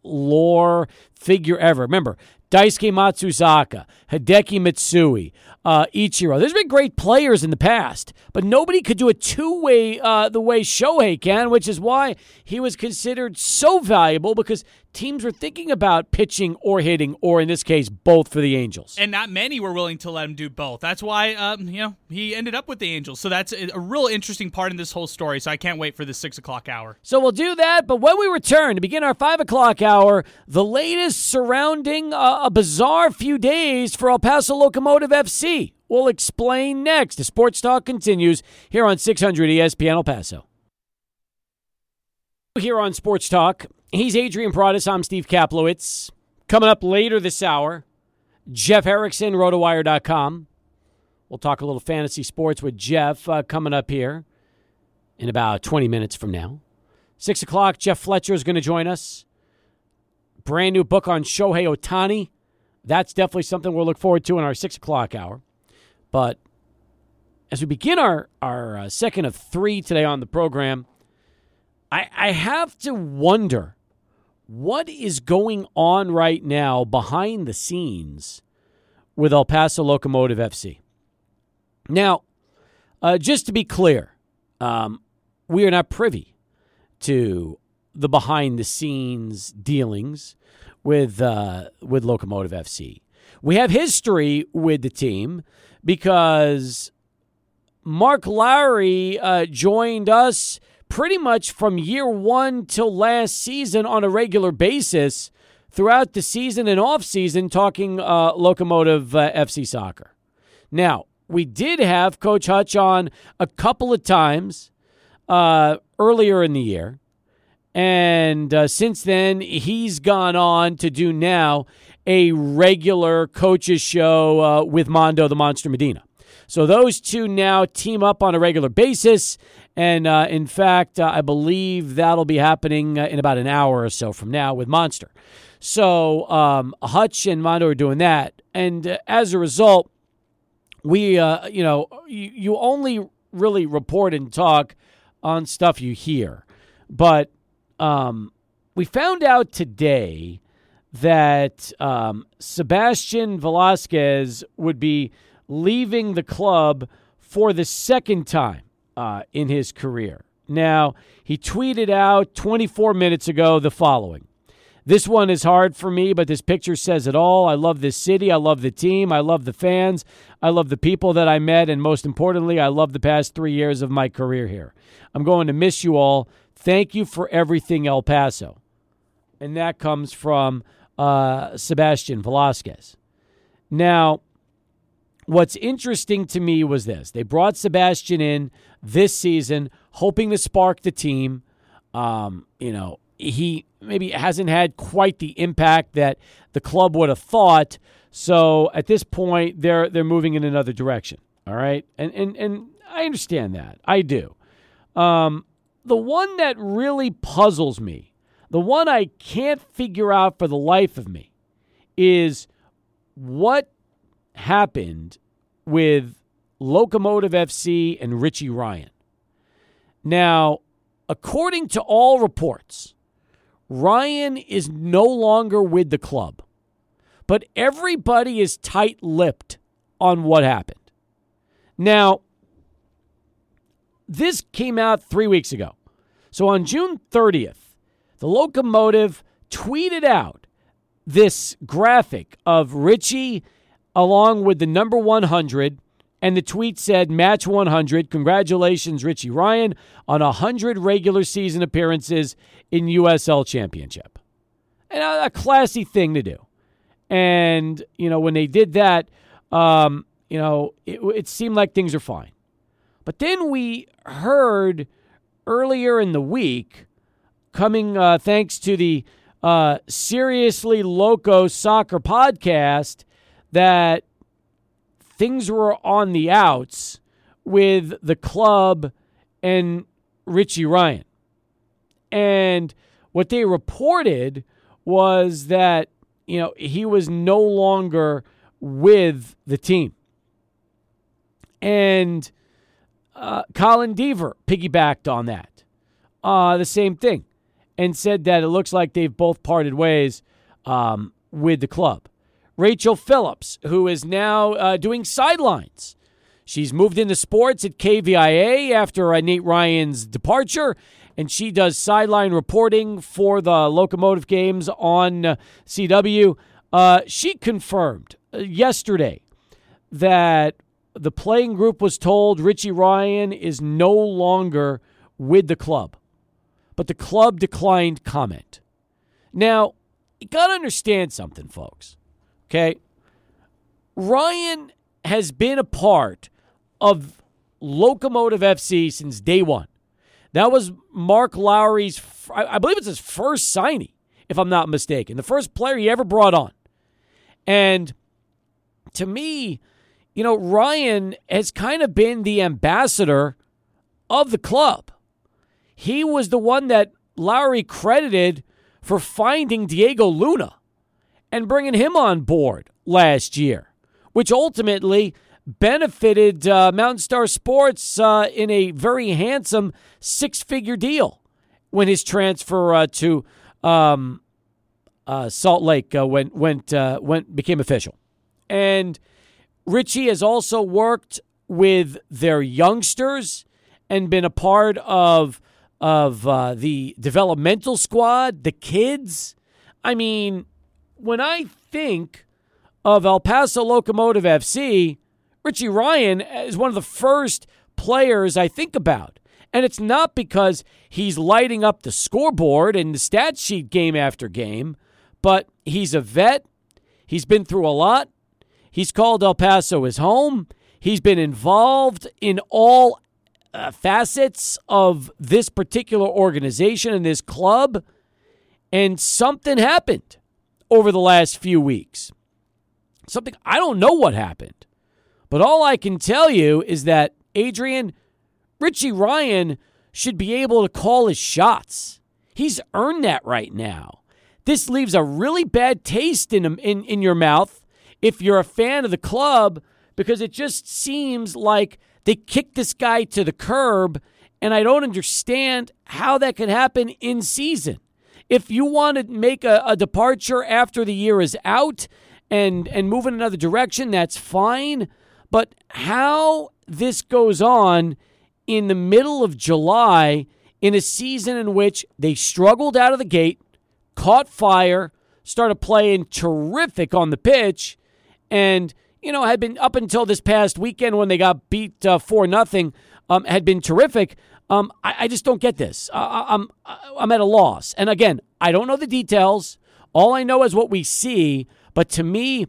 folklore figure ever. Remember, Daisuke Matsuzaka, Hideki Matsui, uh, Ichiro. There's been great players in the past, but nobody could do a two-way uh, the way Shohei can, which is why he was considered so valuable because teams were thinking about pitching or hitting, or in this case, both for the Angels. and not many were willing to let him do both. That's why, um, you know, he ended up with the Angels. So that's a, real interesting part in this whole story. So I can't wait for the six o'clock hour. So we'll do that, but when we return to begin our five o'clock hour, the latest surrounding uh, a bizarre few days for El Paso Locomotive FC. We'll explain next. The Sports Talk continues here on 600 ESPN El Paso. Here on Sports Talk, he's Adrian Prodis. I'm Steve Kaplowitz. Coming up later this hour, Jeff Erickson, rotowire.com. We'll talk a little fantasy sports with Jeff uh, coming up here in about 20 minutes from now. Six o'clock, Jeff Fletcher is going to join us. Brand new book on Shohei Ohtani. That's definitely something we'll look forward to in our six o'clock hour. But as we begin our, our uh, second of three today on the program, I, I have to wonder what is going on right now behind the scenes with El Paso Locomotive FC. Now, uh, just to be clear, um, we are not privy to the behind the scenes dealings with uh, with Locomotive FC. We have history with the team because Mark Lowry uh, joined us pretty much from year one till last season on a regular basis throughout the season and off season, talking uh, Locomotive uh, FC soccer. Now, we did have Coach Hutch on a couple of times uh, earlier in the year. And uh, since then, he's gone on to do now a regular coaches show uh, with Mondo the Monster Medina. So those two now team up on a regular basis. And uh, in fact, uh, I believe that'll be happening uh, in about an hour or so from now with Monster. So um, Hutch and Mondo are doing that. And uh, as a result, we, uh, you know, you, you only really report and talk on stuff you hear. But um, we found out today that um, Sebastian Velasquez would be leaving the club for the second time uh, in his career. Now, he tweeted out 24 minutes ago the following. This one is hard for me, but this picture says it all. I love this city. I love the team. I love the fans. I love the people that I met. And most importantly, I love the past three years of my career here. I'm going to miss you all. Thank you for everything, El Paso. And that comes from uh, Sebastian Velasquez. Now, what's interesting to me was this they brought Sebastian in this season, hoping to spark the team. Um, you know, he maybe hasn't had quite the impact that the club would have thought. So at this point, they're they're moving in another direction. All right, and and and I understand that. I do. Um, the one that really puzzles me, the one I can't figure out for the life of me, is what happened with Locomotive FC and Richie Ryan. Now, according to all reports, Ryan is no longer with the club, but everybody is tight lipped on what happened. Now, this came out three weeks ago. So on June 30th, the locomotive tweeted out this graphic of Richie along with the number 100. And the tweet said, Match 100. Congratulations, Richie Ryan, on 100 regular season appearances in USL Championship. And a, a classy thing to do. And, you know, when they did that, um, you know, it, it seemed like things are fine. But then we heard earlier in the week, coming uh, thanks to the uh, Seriously Loco Soccer podcast, that things were on the outs with the club and Richie Ryan. And what they reported was that, you know, he was no longer with the team. And uh, Colin Deaver piggybacked on that. Uh, the same thing. And said that it looks like they've both parted ways um, with the club. Rachel Phillips, who is now uh, doing sidelines. She's moved into sports at KVIA after uh, Nate Ryan's departure, and she does sideline reporting for the locomotive games on uh, CW. Uh, she confirmed uh, yesterday that the playing group was told Richie Ryan is no longer with the club, but the club declined comment. Now, you got to understand something, folks. Okay? Ryan has been a part of Locomotive FC since day one. That was Mark Lowry's, I believe it's his first signing, if I'm not mistaken, the first player he ever brought on. And to me, you know, Ryan has kind of been the ambassador of the club. He was the one that Lowry credited for finding Diego Luna and bringing him on board last year, which ultimately benefited uh, Mountain Star Sports uh, in a very handsome six figure deal when his transfer uh, to um, uh, Salt Lake uh, went went uh, went became official. And Richie has also worked with their youngsters and been a part of of the developmental squad, the kids. I mean, when I think of El Paso Locomotive FC, Richie Ryan is one of the first players I think about. And it's not because he's lighting up the scoreboard and the stat sheet game after game, but he's a vet. He's been through a lot. He's called El Paso his home. He's been involved in all uh, facets of this particular organization and this club. And something happened over the last few weeks. Something I don't know what happened. But all I can tell you is that Adrian Richie Ryan should be able to call his shots. He's earned that right now. This leaves a really bad taste in, in, in your mouth if you're a fan of the club because it just seems like they kicked this guy to the curb, and I don't understand how that could happen in season. If you want to make a, a departure after the year is out and and move in another direction, that's fine. But how this goes on in the middle of July in a season in which they struggled out of the gate, caught fire, started playing terrific on the pitch, and you know had been up until this past weekend when they got beat uh, four nothing, um, had been terrific. Um, I, I, just don't get this. Uh, I'm I'm at a loss. And again, I don't know the details. All I know is what we see. But to me,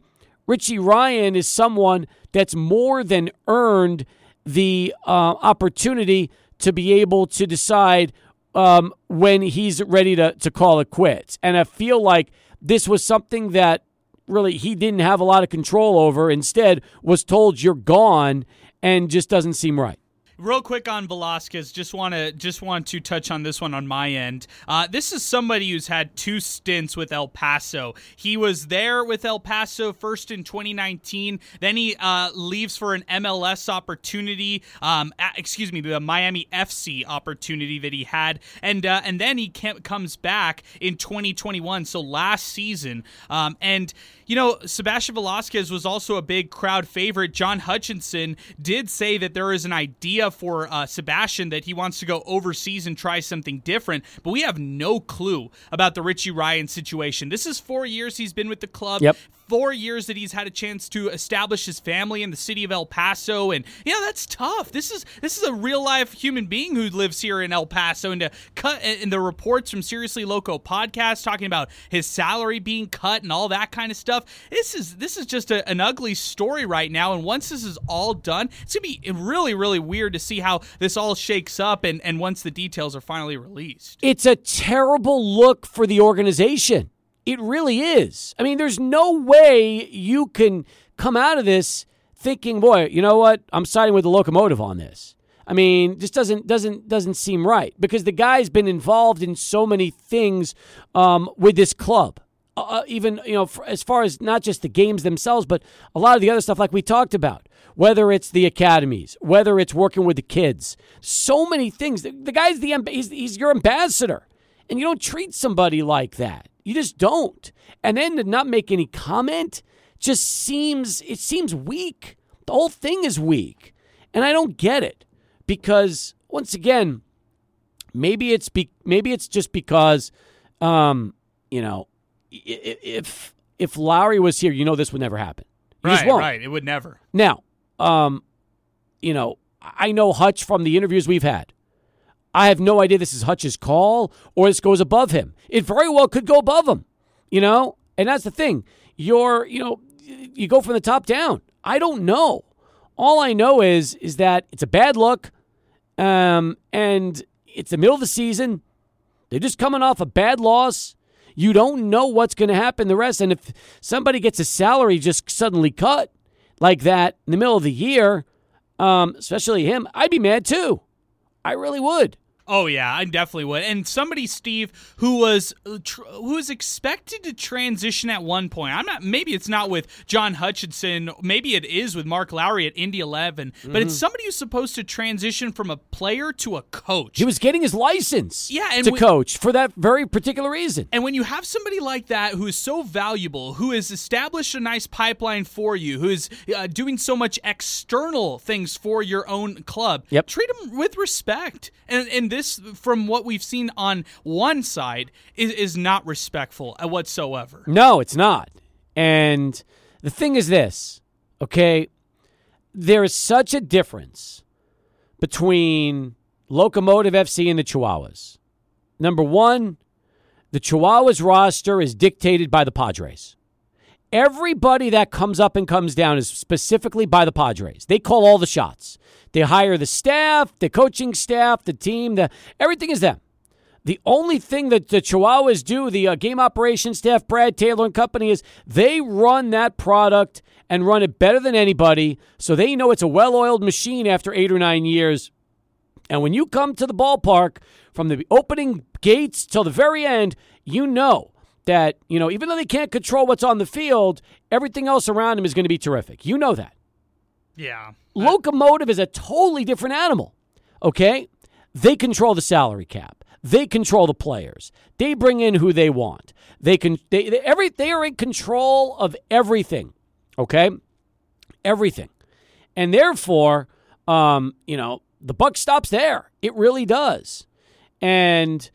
Richie Ryan is someone that's more than earned the uh, opportunity to be able to decide um, when he's ready to, to call it quits. And I feel like this was something that really he didn't have a lot of control over. Instead, was told you're gone and just doesn't seem right. Real quick on Velasquez, just want to just want to touch on this one on my end. Uh, this is somebody who's had two stints with El Paso. He was there with El Paso first in 2019, then he uh, leaves for an MLS opportunity. Um, excuse me, the Miami FC opportunity that he had, and uh, and then he comes back in 2021. So last season, um, and you know, Sebastian Velasquez was also a big crowd favorite. John Hutchinson did say that there is an idea for uh, Sebastian that he wants to go overseas and try something different, but we have no clue about the Richie Ryan situation. This is four years he's been with the club. Yep four years that he's had a chance to establish his family in the city of El Paso, and you know that's tough. This is this is a real life human being who lives here in El Paso, and to cut uh, in the reports from Seriously Loco podcast talking about his salary being cut and all that kind of stuff. This is this is just a, an ugly story right now, and once this is all done, it's gonna be really really weird to see how this all shakes up, and and once the details are finally released. It's a terrible look for the organization. It really is. I mean, there's no way you can come out of this thinking, "Boy, you know what? I'm siding with the locomotive on this." I mean, just doesn't doesn't doesn't seem right because the guy's been involved in so many things um, with this club. Uh, even you know, as far as not just the games themselves, but a lot of the other stuff, like we talked about, whether it's the academies, whether it's working with the kids, so many things. The, the guy's the he's, he's your ambassador, and you don't treat somebody like that. You just don't. And then to not make any comment just seems it seems weak. The whole thing is weak. And I don't get it because once again, maybe it's be, maybe it's just because um, you know, if if Lowry was here, you know this would never happen. You right, right. It would never. Now, um, you know, I know Hutch from the interviews we've had. I have no idea this is Hutch's call or this goes above him. It very well could go above him, you know? And that's the thing. You're, you know, you go from the top down. I don't know. All I know is is that it's a bad look, um, and it's the middle of the season. They're just coming off a bad loss. You don't know what's going to happen the rest. And if somebody gets a salary just suddenly cut like that in the middle of the year, um, especially him, I'd be mad too. I really would. Oh yeah, I definitely would. And somebody, Steve, who was tr- who was expected to transition at one point. I'm not. Maybe it's not with John Hutchinson. Maybe it is with Mark Lowry at Indy 11. Mm-hmm. But it's mm-hmm. somebody who's supposed to transition from a player to a coach. He was getting his license. Yeah, and to coach for that very particular reason. And when you have somebody like that who is so valuable, who has established a nice pipeline for you, who is uh, doing so much external things for your own club, yep. treat him with respect. And and this, from what we've seen on one side, is, is not respectful whatsoever. No, it's not. And the thing is this, okay? There is such a difference between Locomotive FC and the Chihuahuas. Number one, the Chihuahuas roster is dictated by the Padres. Everybody that comes up and comes down is specifically by the Padres. They call all the shots. They hire the staff, the coaching staff, the team, the everything is them. The only thing that the Chihuahuas do, the uh, game operations staff, Brad Taylor and company, is they run that product and run it better than anybody. So they know it's a well oiled machine after eight or nine years. And when you come to the ballpark from the opening gates till the very end, you know that, you know, even though they can't control what's on the field, everything else around them is going to be terrific. You know that. Yeah. Locomotive is a totally different animal. Okay? They control the salary cap. They control the players. They bring in who they want. They can they, they every they are in control of everything. Okay? Everything. And therefore, um, you know, the buck stops there. It really does. And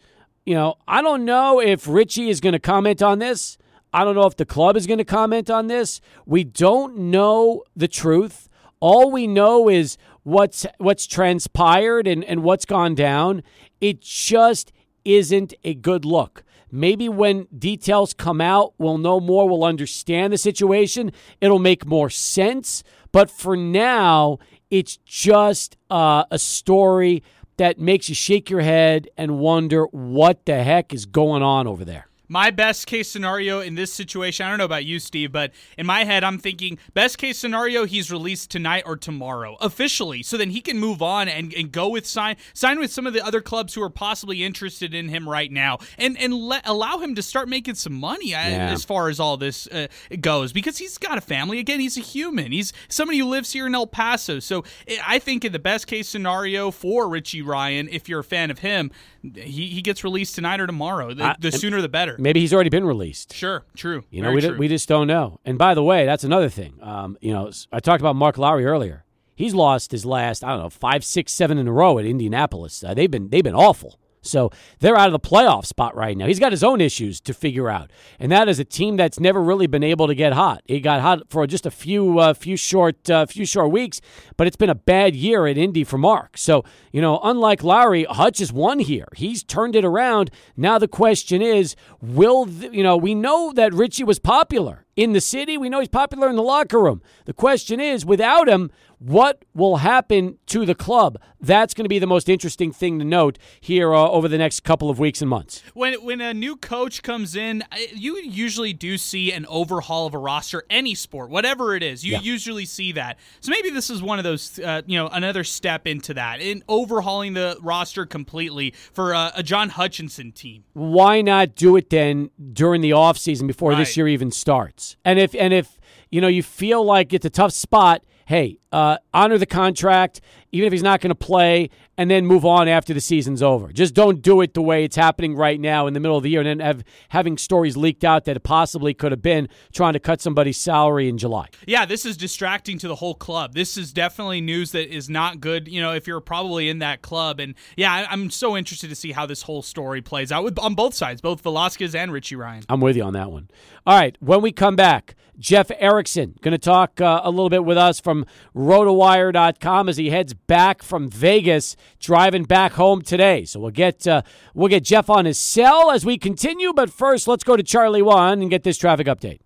you know, I don't know if Richie is going to comment on this. I don't know if the club is going to comment on this. We don't know the truth. All we know is what's what's transpired and, and what's gone down. It just isn't a good look. Maybe when details come out, we'll know more, we'll understand the situation, it'll make more sense. But for now, it's just uh, a story that makes you shake your head and wonder what the heck is going on over there my best case scenario in this situation, I don't know about you, Steve, but in my head, I'm thinking best case scenario, he's released tonight or tomorrow officially, so then he can move on and, and go with sign sign with some of the other clubs who are possibly interested in him right now, and and let allow him to start making some money uh, yeah. as far as all this uh, goes because he's got a family. Again, he's a human. He's somebody who lives here in El Paso. So I think in the best case scenario for Richie Ryan, if you're a fan of him, he, he gets released tonight or tomorrow. The, the sooner the better. Maybe he's already been released. Sure, true. You know, we, true. we just don't know. And by the way, that's another thing. Um, you know, I talked about Mark Lowry earlier. He's lost his last, I don't know, five, six, seven in a row at Indianapolis. Uh, they've been they've been awful So they're out of the playoff spot right now. He's got his own issues to figure out, and that is a team that's never really been able to get hot. He got hot for just a few uh, few short uh, few short weeks, but it's been a bad year at Indy for Mark. So you know, unlike Lowry, Hutch has won here. He's turned it around. Now the question is, will the, you know? We know that Richie was popular in the city. We know he's popular in the locker room. The question is, without him, what will happen to the club? That's going to be the most interesting thing to note here uh, over the next couple of weeks and months. When when a new coach comes in, you usually do see an overhaul of a roster, any sport, whatever it is. You yeah. usually see that. So maybe this is one of those, uh, you know, another step into that in overhauling the roster completely for uh, a John Hutchinson team. Why not do it then during the offseason before right. this year even starts? And if and if you know you feel like it's a tough spot hey, uh, honor the contract, even if he's not going to play, and then move on after the season's over. Just don't do it the way it's happening right now in the middle of the year, and then have having stories leaked out that it possibly could have been trying to cut somebody's salary in July. Yeah, this is distracting to the whole club. This is definitely news that is not good. You know, if you're probably in that club, and yeah, I'm so interested to see how this whole story plays out with, on both sides, both Velasquez and Richie Ryan. I'm with you on that one. All right, when we come back. Jeff Erickson going to talk uh, a little bit with us from rotowire.com as he heads back from Vegas, driving back home today. So we'll get uh, we'll get Jeff on his cell as we continue. But first, let's go to Charlie One and get this traffic update.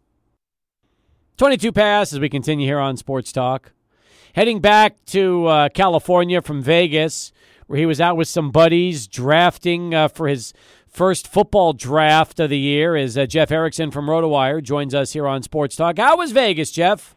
22 pass as we continue here on Sports Talk. Heading back to uh, California from Vegas, where he was out with some buddies drafting uh, for his first football draft of the year is uh, Jeff Erickson from RotoWire joins us here on Sports Talk. How was Vegas, Jeff?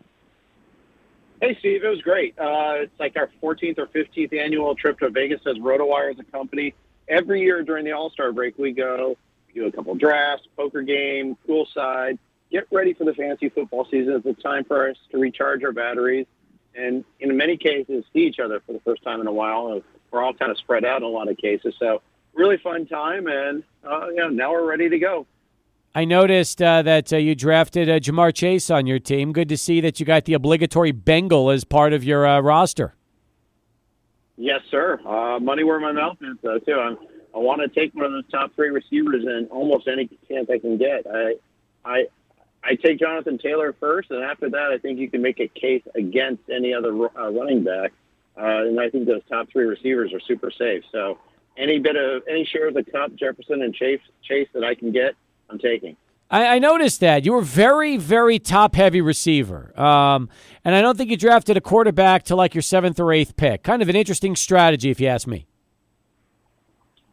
Hey, Steve. It was great. Uh, it's like our 14th or 15th annual trip to Vegas as RotoWire as a company. Every year during the All Star break, we go do a couple drafts, poker game, poolside, get ready for the fantasy football season. It's a time for us to recharge our batteries and, in many cases, see each other for the first time in a while. We're all kind of spread out in a lot of cases. So really fun time, and uh, yeah, now we're ready to go. I noticed uh, that uh, you drafted uh, Ja'Marr Chase on your team. Good to see that you got the obligatory Bengal as part of your uh, roster. Yes, sir. Uh, money where my mouth is, though, too. I'm, I want to take one of those top three receivers in almost any chance I can get. I, I, I take Jonathan Taylor first, and after that, I think you can make a case against any other uh, running back. and I think those top three receivers are super safe. So any bit of any share of the Kupp, Jefferson and Chase, Chase that I can get, I'm taking. I, I noticed that you were very, very top heavy receiver, um, and I don't think you drafted a quarterback to like your seventh or eighth pick. Kind of an interesting strategy, if you ask me.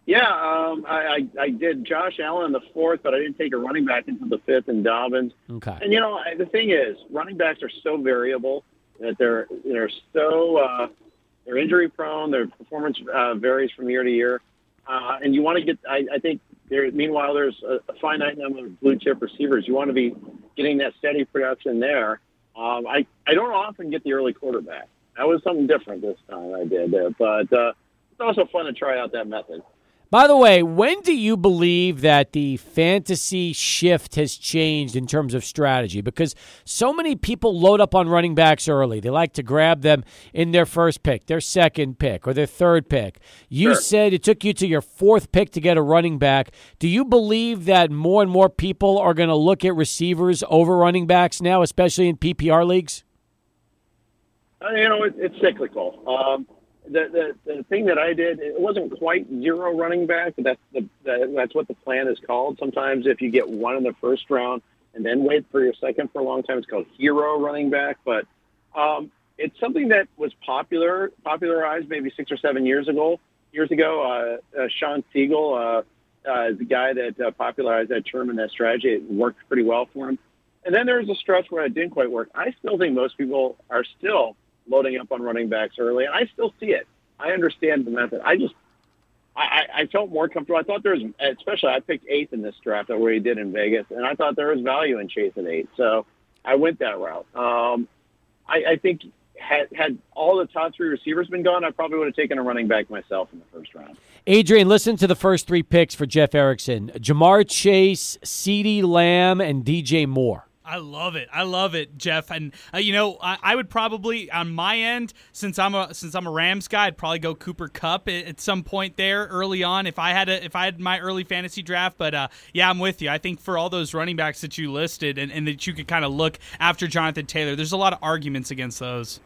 Yeah, um, I, I, I did Josh Allen in the fourth, but I didn't take a running back into the fifth and Dobbins. Okay. And you know the thing is, running backs are so variable that they're they're so uh, they're injury prone. Their performance uh, varies from year to year, uh, and you want to get. I, I think there. Meanwhile, there's a, a finite number of blue chip receivers. You want to be getting that steady production there. Um, I I don't often get the early quarterback. That was something different this time I did but uh, it's also fun to try out that method. By the way, when do you believe that the fantasy shift has changed in terms of strategy? Because so many people load up on running backs early. They like to grab them in their first pick, their second pick, or their third pick. You sure. said it took you to your fourth pick to get a running back. Do you believe that more and more people are going to look at receivers over running backs now, especially in PPR leagues? Uh, you know, it, it's cyclical. Um, the, the the thing that I did, it wasn't quite zero running back, that's the, the that's what the plan is called. Sometimes if you get one in the first round and then wait for your second for a long time, it's called hero running back. But um, it's something that was popular popularized maybe six or seven years ago. Years ago, uh, uh, Shawn Siegele, uh, uh, the guy that uh, popularized that term and that strategy, it worked pretty well for him. And then there was a stretch where it didn't quite work. I still think most people are still loading up on running backs early, and I still see it. I understand the method. I just I, I felt more comfortable. I thought there was, especially I picked eighth in this draft where he did in Vegas, and I thought there was value in Chase at eight, so I went that route. Um, I, I think had had all the top three receivers been gone, I probably would have taken a running back myself in the first round. Adrian, listen to the first three picks for Jeff Erickson: Ja'Marr Chase, CeeDee Lamb, and DJ Moore. I love it. I love it, Jeff. And uh, you know, I, I, would probably on my end, since I'm a since I'm a Rams guy, I'd probably go Cooper Kupp at, at some point there early on if I had a if I had my early fantasy draft. But uh, yeah, I'm with you. I think for all those running backs that you listed and, and that you could kind of look after Jonathan Taylor, there's a lot of arguments against those.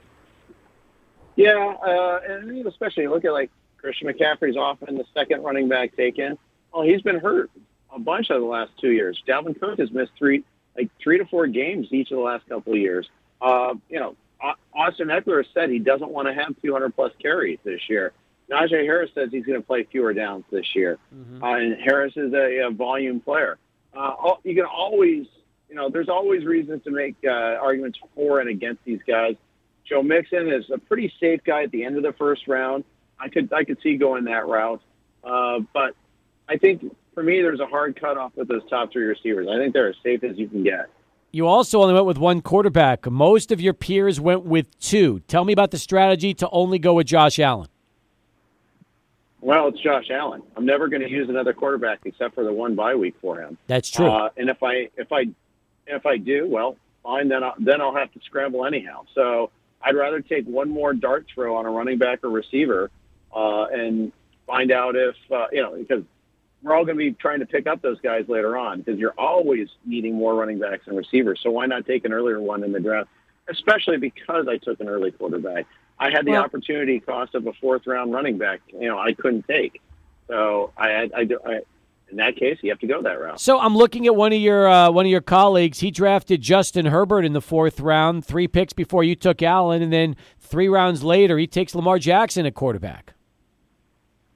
Yeah, uh, and especially look at like Christian McCaffrey's often the second running back taken. Well, he's been hurt a bunch of the last two years. Dalvin Cook has missed three like three to four games each of the last couple of years. Uh, you know, Austin Ekeler said he doesn't want to have 200 plus carries this year. Najee Harris says he's going to play fewer downs this year, mm-hmm. uh, and Harris is a, a volume player. Uh, you can always, you know, there's always reasons to make uh, arguments for and against these guys. Joe Mixon is a pretty safe guy at the end of the first round. I could I could see going that route, uh, but I think for me, there's a hard cutoff with those top three receivers. I think they're as safe as you can get. You also only went with one quarterback. Most of your peers went with two. Tell me about the strategy to only go with Josh Allen. Well, it's Josh Allen. I'm never going to use another quarterback except for the one bye week for him. That's true. Uh, and if I if I if I do, well, fine. Then I'll, then I'll have to scramble anyhow. So I'd rather take one more dart throw on a running back or receiver uh, and find out if uh, you know because we're all going to be trying to pick up those guys later on because you're always needing more running backs and receivers. So why not take an earlier one in the draft? Especially because I took an early quarterback. I had the well, opportunity cost of a fourth round running back. You know, I couldn't take. So I, I, I, I in that case, you have to go that route. So I'm looking at one of your uh, one of your colleagues. He drafted Justin Herbert in the fourth round, three picks before you took Allen, and then three rounds later, he takes Lamar Jackson at quarterback.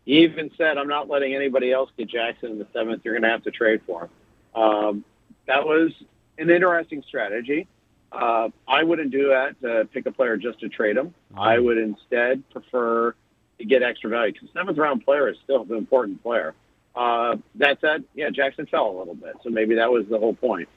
He even said, "I'm not letting anybody else get Jackson in the seventh. You're going to have to trade for him." Um, that was an interesting strategy. Uh, I wouldn't do that to pick a player just to trade him. I would instead prefer to get extra value because seventh round player is still an important player. Uh, that said, yeah, Jackson fell a little bit, so maybe that was the whole point.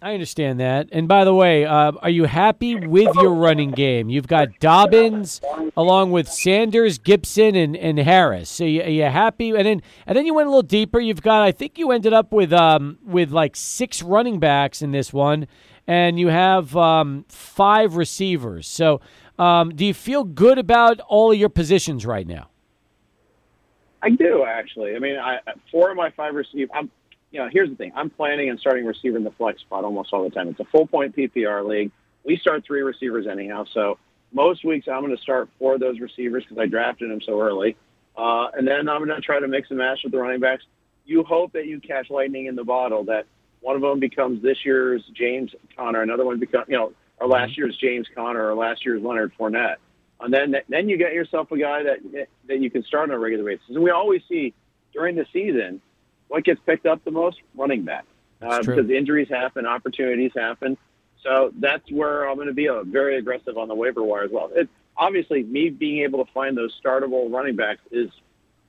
I understand that. And by the way, uh, are you happy with your running game? You've got Dobbins along with Sanders, Gibson, and, and Harris. So you, are you happy? And then and then you went a little deeper. You've got I think you ended up with um, with like six running backs in this one, and you have um, five receivers. So um, do you feel good about all of your positions right now? I do actually. I mean, I, four of my five receivers. You know, here's the thing. I'm planning on starting receiver in the flex spot almost all the time. It's a full point PPR league. We start three receivers anyhow. So most weeks I'm going to start four of those receivers because I drafted them so early. Uh, and then I'm going to try to mix and match with the running backs. You hope that you catch lightning in the bottle, that one of them becomes this year's James Conner, another one becomes, you know, or last mm-hmm. year's James Conner or last year's Leonard Fournette. And then, then you get yourself a guy that, that you can start on a regular basis. And we always see during the season, what gets picked up the most? Running back. Uh, because injuries happen, opportunities happen. So that's where I'm going to be a very aggressive on the waiver wire as well. It, obviously, me being able to find those startable running backs is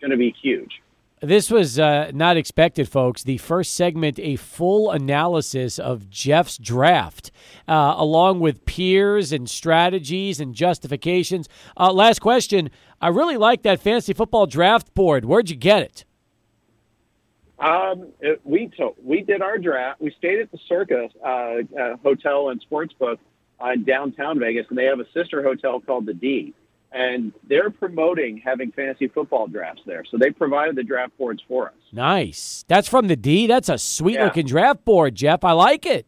going to be huge. This was uh, not expected, folks. The first segment, a full analysis of Jeff's draft, uh, along with peers and strategies and justifications. Uh, last question. I really like that fantasy football draft board. Where'd you get it? Um, it, we so we did our draft. We stayed at the Circa uh, uh, Hotel and Sportsbook uh, in downtown Vegas, and they have a sister hotel called the D. And they're promoting having fantasy football drafts there, so they provided the draft boards for us. Nice. That's from the D. That's a sweet yeah. looking draft board, Jeff. I like it.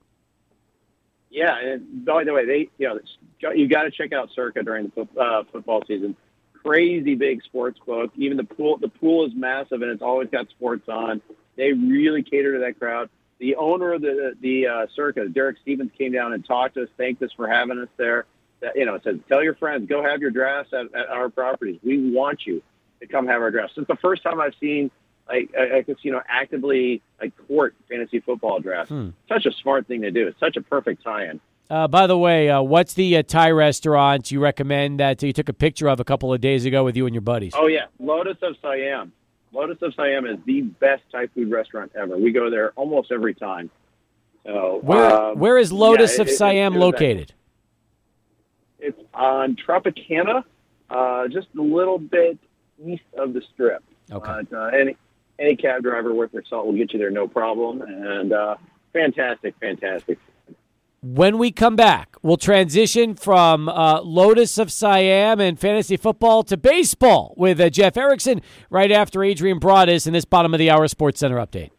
Yeah, and by the way, they you know you got to check out Circa during the uh, football season. Crazy big sports book. Even the pool, the pool is massive, and it's always got sports on. They really cater to that crowd. The owner of the the uh, Circa, Derek Stevens, came down and talked to us, thanked us for having us there. That, you know, said, "Tell your friends, go have your drafts at, at our properties. We want you to come have our drafts." It's the first time I've seen like a, a casino actively like court fantasy football drafts. Hmm. Such a smart thing to do. It's such a perfect tie-in. Uh, by the way, uh, what's the uh, Thai restaurant you recommend that you took a picture of a couple of days ago with you and your buddies? Oh yeah, Lotus of Siam. Lotus of Siam is the best Thai food restaurant ever. We go there almost every time. So where um, where is Lotus yeah, of it, Siam it, it located? It's on Tropicana, uh, just a little bit east of the Strip. Okay. Uh, any any cab driver worth their salt will get you there, no problem. And uh, fantastic, fantastic. When we come back, we'll transition from uh, Lotus of Siam and fantasy football to baseball with uh, Jeff Erickson right after Adrian Broadus in this bottom of the hour Sports Center update.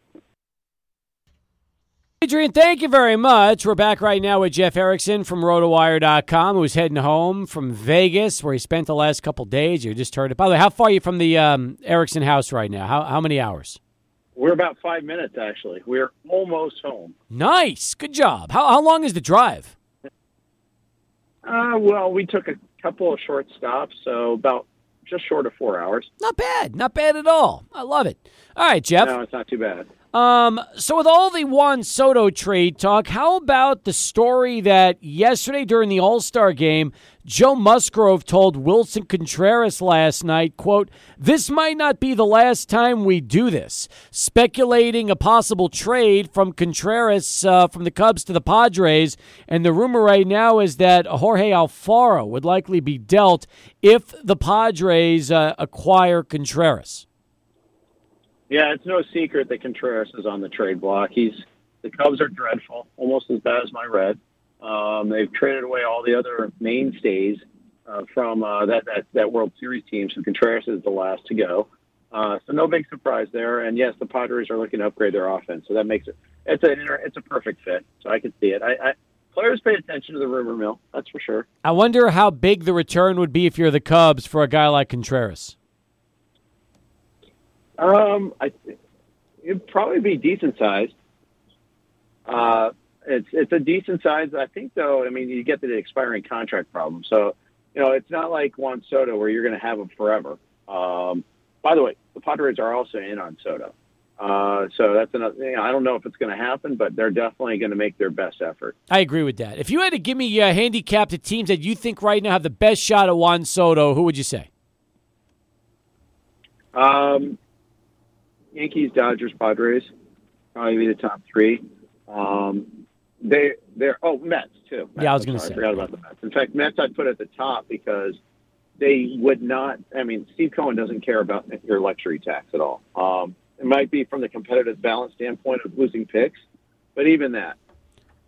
Adrian, thank you very much. We're back right now with Jeff Erickson from RotoWire.com, who's heading home from Vegas, where he spent the last couple days. You just heard it. By the way, how far are you from the um, Erickson house right now? How, how many hours? We're about five minutes, actually. We're almost home. Nice. Good job. How, how long is the drive? Uh, well, we took a couple of short stops, so about just short of four hours. Not bad. Not bad at all. I love it. All right, Jeff. No, it's not too bad. Um, so with all the Juan Soto trade talk, how about the story that yesterday during the All Star game, Joe Musgrove told Willson Contreras last night, quote, This might not be the last time we do this. Speculating a possible trade from Contreras uh, from the Cubs to the Padres. And the rumor right now is that Jorge Alfaro would likely be dealt if the Padres uh, acquire Contreras. Yeah, it's no secret that Contreras is on the trade block. He's the Cubs are dreadful, almost as bad as my red. Um, they've traded away all the other mainstays uh, from uh, that, that that World Series team, so Contreras is the last to go. Uh, so no big surprise there. And yes, the Padres are looking to upgrade their offense, so that makes it it's a it's a perfect fit. So I can see it. I, I players pay attention to the rumor mill, that's for sure. I wonder how big the return would be if you're the Cubs for a guy like Contreras. Um, I it'd probably be decent sized. Uh, it's it's a decent size. I think though. I mean, you get the expiring contract problem. So, you know, it's not like Juan Soto where you're going to have him forever. Um, by the way, the Padres are also in on Soto. Uh, so that's another. You know, I don't know if it's going to happen, but they're definitely going to make their best effort. I agree with that. If you had to give me a handicap to teams that you think right now have the best shot at Juan Soto, who would you say? Um, Yankees, Dodgers, Padres, probably be the top three. Um, they they're oh Mets too. Mets, yeah, I was going to say. I forgot about the Mets. In fact, Mets I'd put at the top because they would not. I mean, Steve Cohen doesn't care about your luxury tax at all. Um, it might be from the competitive balance standpoint of losing picks, but even that,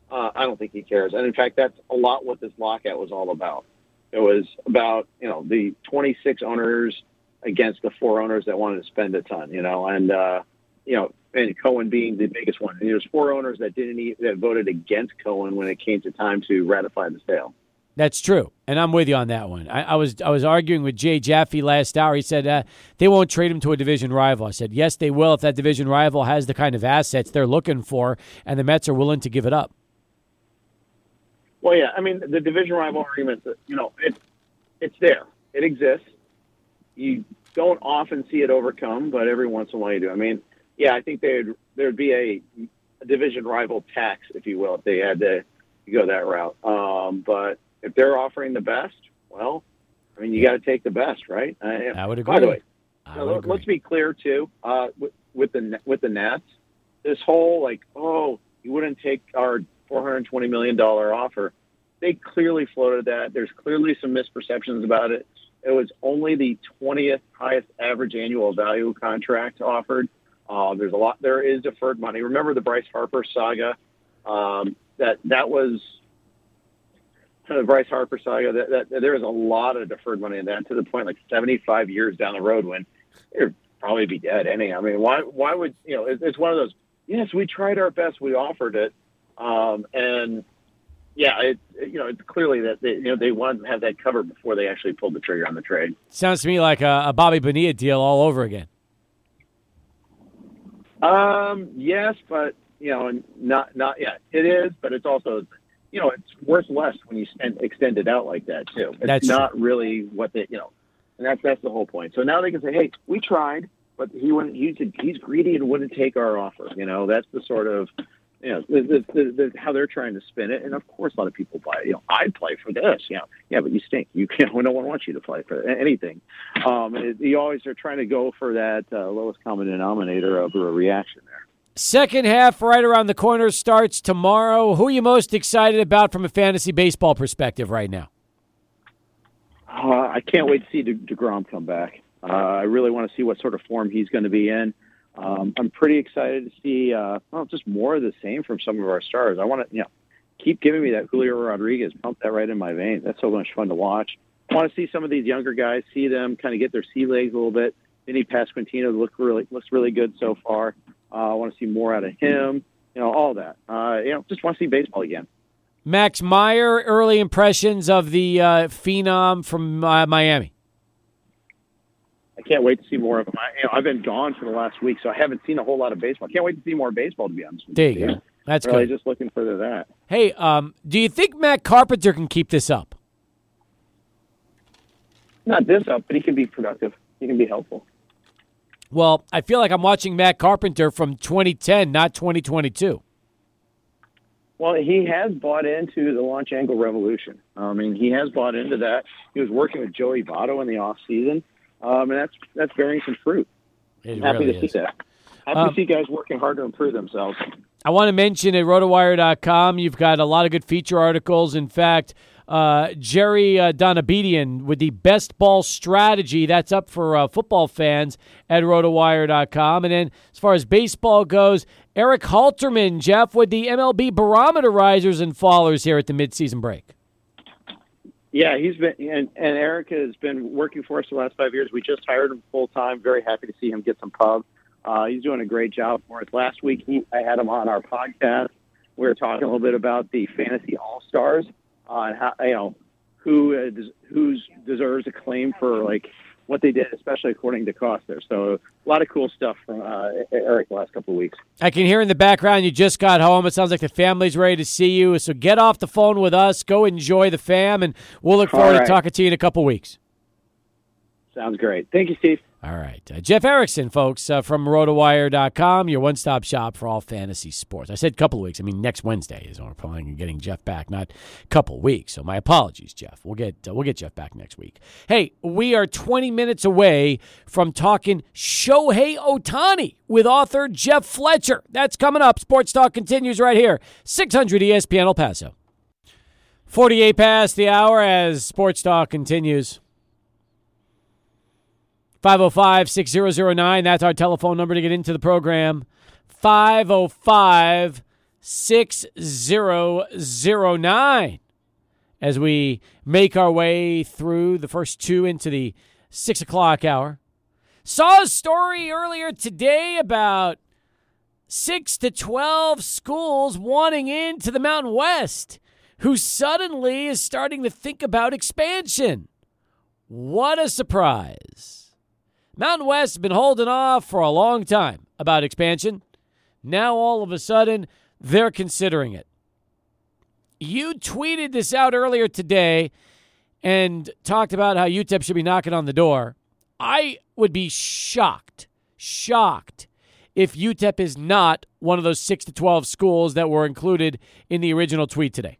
uh, I don't think he cares. And in fact, that's a lot what this lockout was all about. It was about you know the 26 owners against the four owners that wanted to spend a ton, you know, and uh, you know, and Cohen being the biggest one. And there's four owners that didn't eat, that voted against Cohen when it came to time to ratify the sale. That's true, and I'm with you on that one. I, I was I was arguing with Jay Jaffe last hour. He said uh, they won't trade him to a division rival. I said yes, they will if that division rival has the kind of assets they're looking for, and the Mets are willing to give it up. Well, yeah, I mean the division rival argument. You know, it it's there. It exists you don't often see it overcome, but every once in a while you do. I mean, yeah, I think there'd there'd be a, a division rival tax, if you will, if they had to go that route. Um, but if they're offering the best, well, I mean, you got to take the best, right? I would agree. By the way, agree. let's be clear too. Uh, with, with the with the Nats, this whole like, oh, you wouldn't take our four hundred twenty million dollar offer. They clearly floated that. There's clearly some misperceptions about it. It was only the 20th highest average annual value contract offered. Uh, there's a lot. There is deferred money. Remember the Bryce Harper saga? Um, that that was the Bryce Harper saga. That, that, that, a lot of deferred money in that to the point like 75 years down the road when you'd probably be dead. Anyhow, I mean, why why would you know? It, it's one of those. Yes, we tried our best. We offered it, um, and yeah, it, you know, it's clearly that they, you know they wanted to have that covered before they actually pulled the trigger on the trade. Sounds to me like a, a Bobby Bonilla deal all over again. Um, yes, but you know, and not not yet. It is, but it's also, you know, it's worth less when you spend, extend it out like that too. It's that's not really what they, you know, and that's that's the whole point. So now they can say, hey, we tried, but he wouldn't. He's he's greedy and wouldn't take our offer. You know, that's the sort of you know, the, the, the, how they're trying to spin it. And of course, a lot of people buy it. You know, I'd play for this. You know, yeah, but you stink. You can't. No one wants you to play for anything. Um, it, you always are trying to go for that uh, lowest common denominator of a reaction there. Second half, right around the corner, starts tomorrow. Who are you most excited about from a fantasy baseball perspective right now? Uh, I can't wait to see De- deGrom come back. Uh, I really want to see what sort of form he's going to be in. Um, I'm pretty excited to see, uh, well, just more of the same from some of our stars. I want to, you know, keep giving me that Julio Rodriguez. Pump that right in my veins. That's so much fun to watch. I want to see some of these younger guys, see them kind of get their sea legs a little bit. Vinny Pasquantino look really looks really good so far. Uh, I want to see more out of him. You know, all that. Uh, you know, just want to see baseball again. Max Meyer, early impressions of the uh, phenom from uh, Miami. I can't wait to see more of him. I, you know, I've been gone for the last week, so I haven't seen a whole lot of baseball. I can't wait to see more baseball. To be honest, with there you go. That's really good. just looking for that. Hey, um, do you think Matt Carpenter can keep this up? Not this up, but he can be productive. He can be helpful. Well, I feel like I'm watching Matt Carpenter from 2010, not 2022. Well, he has bought into the launch angle revolution. I mean, he has bought into that. He was working with Joey Votto in the off season, um, and that's that's bearing some fruit. It Happy really to see that. Happy Um, to see guys working hard to improve themselves. I want to mention at rotowire.com, you've got a lot of good feature articles. In fact, uh, Jerry uh, Donabedian with the best ball strategy. That's up for uh, football fans at rotowire.com. And then as far as baseball goes, Eric Halterman, Jeff, with the MLB barometer risers and fallers here at the midseason break. Yeah, he's been and, and Eric has been working for us the last five years. We just hired him full time. Very happy to see him get some pub. Uh, he's doing a great job for us. Last week, he, I had him on our podcast. We were talking a little bit about the fantasy all stars uh, and how you know who uh, deserves a claim for like what they did, especially according to Costa. There so a lot of cool stuff from uh, Eric the last couple of weeks. I can hear in the background you just got home. It sounds like the family's ready to see you. So get off the phone with us. Go enjoy the fam, and we'll look forward to talking to you in a couple weeks. Sounds great. Thank you, Steve. All right. Uh, Jeff Erickson, folks, uh, from rotowire.com, your one stop shop for all fantasy sports. I said couple weeks. I mean, next Wednesday is when we're planning on getting Jeff back, not couple weeks. So my apologies, Jeff. We'll get, uh, we'll get Jeff back next week. Hey, we are 20 minutes away from talking Shohei Ohtani with author Jeff Fletcher. That's coming up. Sports Talk continues right here. 600 ESPN El Paso. 48 past the hour as Sports Talk continues. 505 6009. That's our telephone number to get into the program. 505 6009. As we make our way through the first two into the six o'clock hour. Saw a story earlier today about six to 12 schools wanting into the Mountain West who suddenly is starting to think about expansion. What a surprise. Mountain West has been holding off for a long time about expansion. Now, all of a sudden, they're considering it. You tweeted this out earlier today and talked about how UTEP should be knocking on the door. I would be shocked, shocked if UTEP is not one of those 6 to 12 schools that were included in the original tweet today.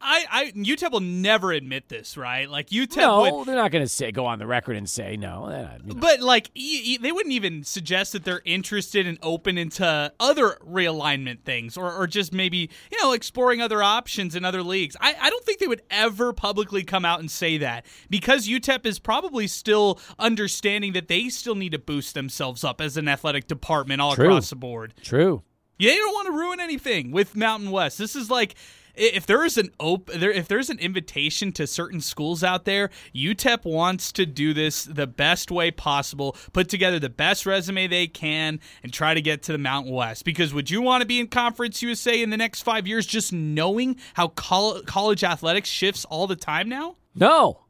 I, I UTEP will never admit this, right? Like UTEP No, would they're not going to say go on the record and say no. Not, you know. But like, e- e- they wouldn't even suggest that they're interested and open into other realignment things, or, or just maybe you know exploring other options in other leagues. I, I don't think they would ever publicly come out and say that because UTEP is probably still understanding that they still need to boost themselves up as an athletic department all True. across the board. True. Yeah, they don't want to ruin anything with Mountain West. This is like if there is an open there if there's an invitation to certain schools out there, UTEP wants to do this the best way possible, put together the best resume they can, and try to get to the Mountain West. Because would you want to be in Conference USA in the next five years, just knowing how col- college athletics shifts all the time now? No.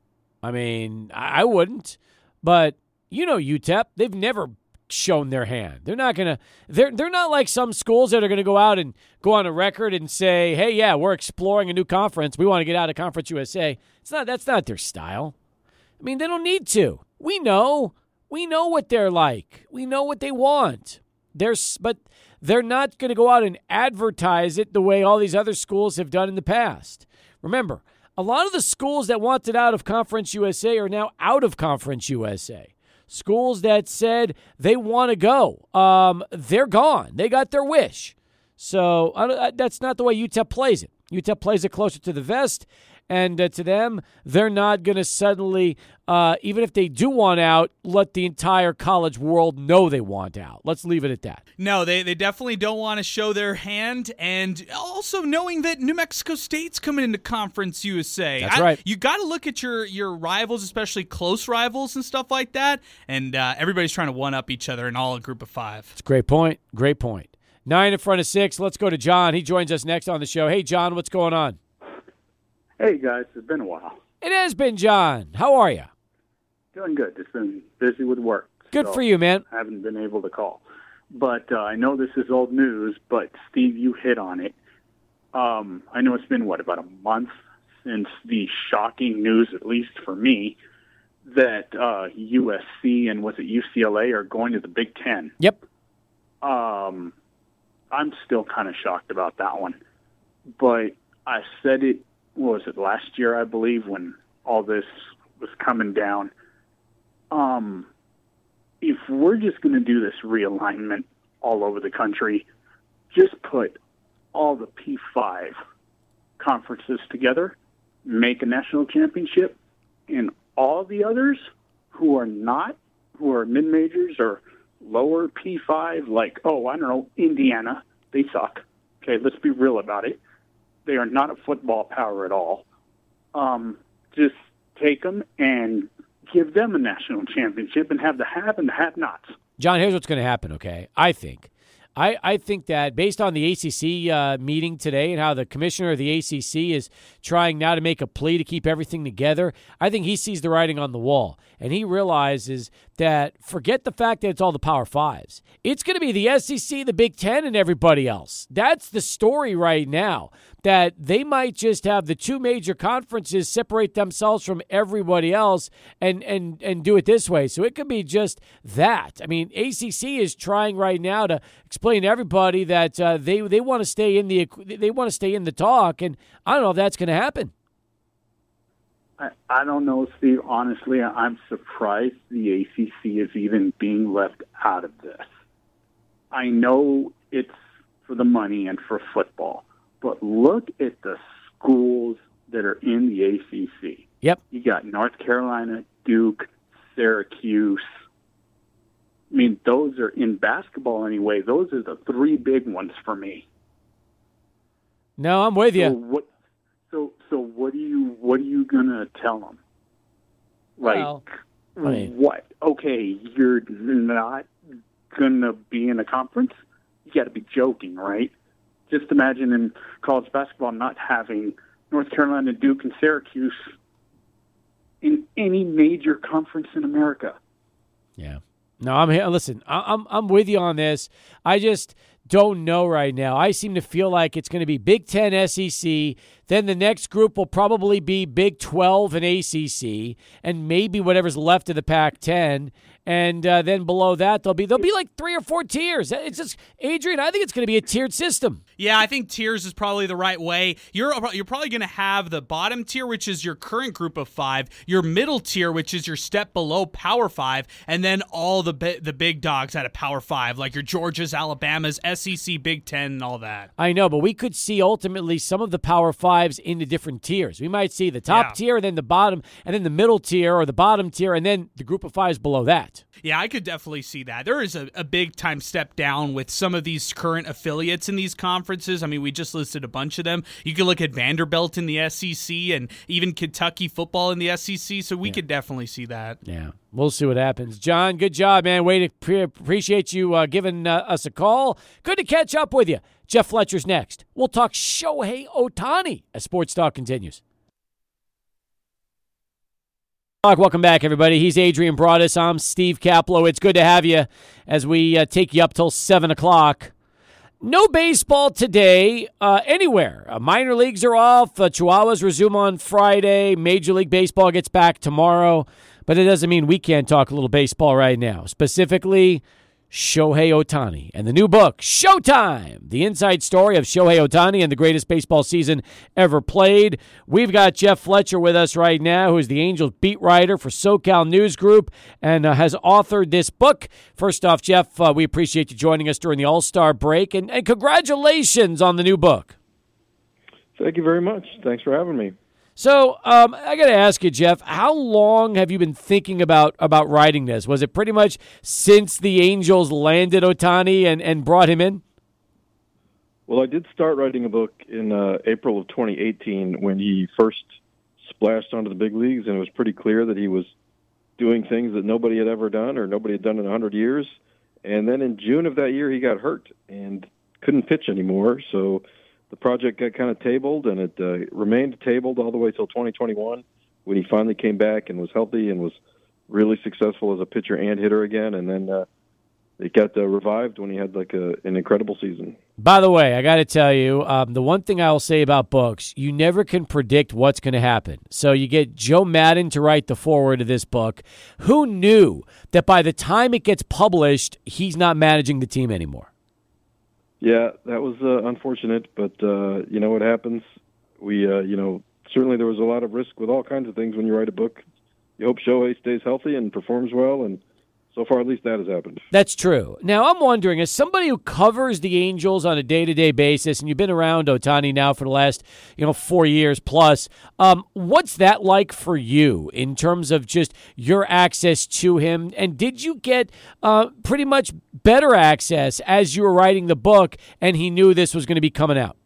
I mean, I I wouldn't. But you know UTEP, they've never shown their hand. They're not to they're they're not like some schools that are to go out and go on a record and say, "Hey, yeah, we're exploring a new conference. We want to get out of Conference USA." It's not that's not their style. I mean, they don't need to. We know. We know what they're like. We know what they want. There's but they're not going to go out and advertise it the way all these other schools have done in the past. Remember, a lot of the schools that wanted out of Conference USA are now out of Conference USA. Schools that said they want to go, um, they're gone. They got their wish. So I I- that's not the way UTEP plays it. UTEP plays it closer to the vest, And uh, to them, they're not going to suddenly, uh, even if they do want out, let the entire college world know they want out. Let's leave it at that. No, they, they definitely don't want to show their hand. And also knowing that New Mexico State's coming into Conference USA. That's right. You got to look at your, your rivals, especially close rivals and stuff like that. And uh, everybody's trying to one up each other in all a group of five. It's a great point. Great point. Nine in front of six. Let's go to John. He joins us next on the show. Hey, John, what's going on? Hey guys, it's been a while. It has been John. How are you? Doing good. Just been busy with work. Good so for you, man. I Haven't been able to call, but uh, I know this is old news. But Steve, you hit on it. Um, I know it's been what about a month since the shocking news, at least for me, that uh, USC and was it UCLA are going to the Big Ten. Yep. Um, I'm still kind of shocked about that one, but I said it what was it last year, I believe, when all this was coming down. Um, if we're just going to do this realignment all over the country, just put all the P5 conferences together, make a national championship, and all the others who are not, who are mid majors or lower P5, like, oh, I don't know, Indiana, they suck. Okay, let's be real about it. They are not a football power at all. Um, just take them and give them a national championship and have the have and the have nots. John, here's what's going to happen, okay? I think. I, I think that based on the ACC uh, meeting today and how the commissioner of the ACC is trying now to make a plea to keep everything together, I think he sees the writing on the wall. And he realizes that forget the fact that it's all the Power Fives. It's going to be the SEC, the Big Ten, and everybody else. That's the story right now. That they might just have the two major conferences separate themselves from everybody else and, and, and do it this way. So it could be just that. I mean, ACC is trying right now to explain to everybody that uh, they they want to stay in the they want to stay in the talk, and I don't know if that's going to happen. I, I don't know, Steve. Honestly, I'm surprised the ACC is even being left out of this. I know it's for the money and for football, but look at the schools that are in the ACC. Yep. You got North Carolina, Duke, Syracuse. I mean, those are in basketball anyway. Those are the three big ones for me. No, I'm with you. So what? So so what are you what are you gonna tell them? Like Well, I mean- what? Okay, you're not gonna be in a conference. You got to be joking, right? Just imagine in college basketball not having North Carolina, Duke, and Syracuse in any major conference in America. Yeah. No, I'm here. Listen, I'm I'm with you on this. I just don't know right now. I seem to feel like it's going to be Big Ten, SEC. Then the next group will probably be Big Twelve and ACC, and maybe whatever's left of the Pac-10. And uh, then below that, there'll be there'll be like three or four tiers. It's just Adrian. I think it's going to be a tiered system. Yeah, I think tiers is probably the right way. You're you're probably going to have the bottom tier, which is your current group of five, your middle tier, which is your step below Power Five, and then all the bi- the big dogs out of Power Five, like your Georgias, Alabamas, SEC, Big Ten, and all that. I know, but we could see ultimately some of the Power Fives into different tiers. We might see the top Yeah. tier, then the bottom, and then the middle tier or the bottom tier, and then the group of fives below that. Yeah, I could definitely see that. There is a, a big time step down with some of these current affiliates in these conferences. I mean, we just listed a bunch of them. You could look at Vanderbilt in the SEC and even Kentucky football in the SEC. So we could definitely see that. Yeah, we'll see what happens. John, good job, man. Way to pre- appreciate you uh, giving uh, us a call. Good to catch up with you. Jeff Fletcher's next. We'll talk Shohei Ohtani as Sports Talk continues. Welcome back, everybody. He's Adrian Broadus. I'm Steve Kaplow. It's good to have you as we uh, take you up till 7 o'clock. No baseball today uh, anywhere. Uh, minor leagues are off. Uh, Chihuahuas resume on Friday. Major League Baseball gets back tomorrow. But it doesn't mean we can't talk a little baseball right now. Specifically, Shohei Ohtani and the new book, Sho-Time, the inside story of Shohei Ohtani and the greatest baseball season ever played. We've got Jeff Fletcher with us right now, who is the Angels beat writer for SoCal News Group and uh, has authored this book. First off, Jeff, uh, we appreciate you joining us during the All Star break, and, and congratulations on the new book. Thank you very much. Thanks for having me. So um, I got to ask you, Jeff, how long have you been thinking about about writing this? Was it pretty much since the Angels landed Ohtani and, and brought him in? Well, I did start writing a book in uh, April of 2018 when he first splashed onto the big leagues, and it was pretty clear that he was doing things that nobody had ever done or nobody had done in a 100 years. And then in June of that year, he got hurt and couldn't pitch anymore. So the project got kind of tabled, and it uh, remained tabled all the way till 2021 when he finally came back and was healthy and was really successful as a pitcher and hitter again. And then uh, it got uh, revived when he had like a, an incredible season. By the way, I got to tell you, um, the one thing I will say about books, you never can predict what's going to happen. So you get Joe Maddon to write the foreword of this book. Who knew that by the time it gets published, he's not managing the team anymore? Yeah, that was uh, unfortunate, but uh, you know what happens. We, uh, you know, certainly there was a lot of risk with all kinds of things when you write a book. You hope Shohei stays healthy and performs well, and so far at least that has happened. That's true. Now I'm wondering, as somebody who covers the Angels on a day-to-day basis, and you've been around Ohtani now for the last, you know, four years plus, um, what's that like for you in terms of just your access to him? And did you get uh, pretty much better access as you were writing the book, and he knew this was going to be coming out?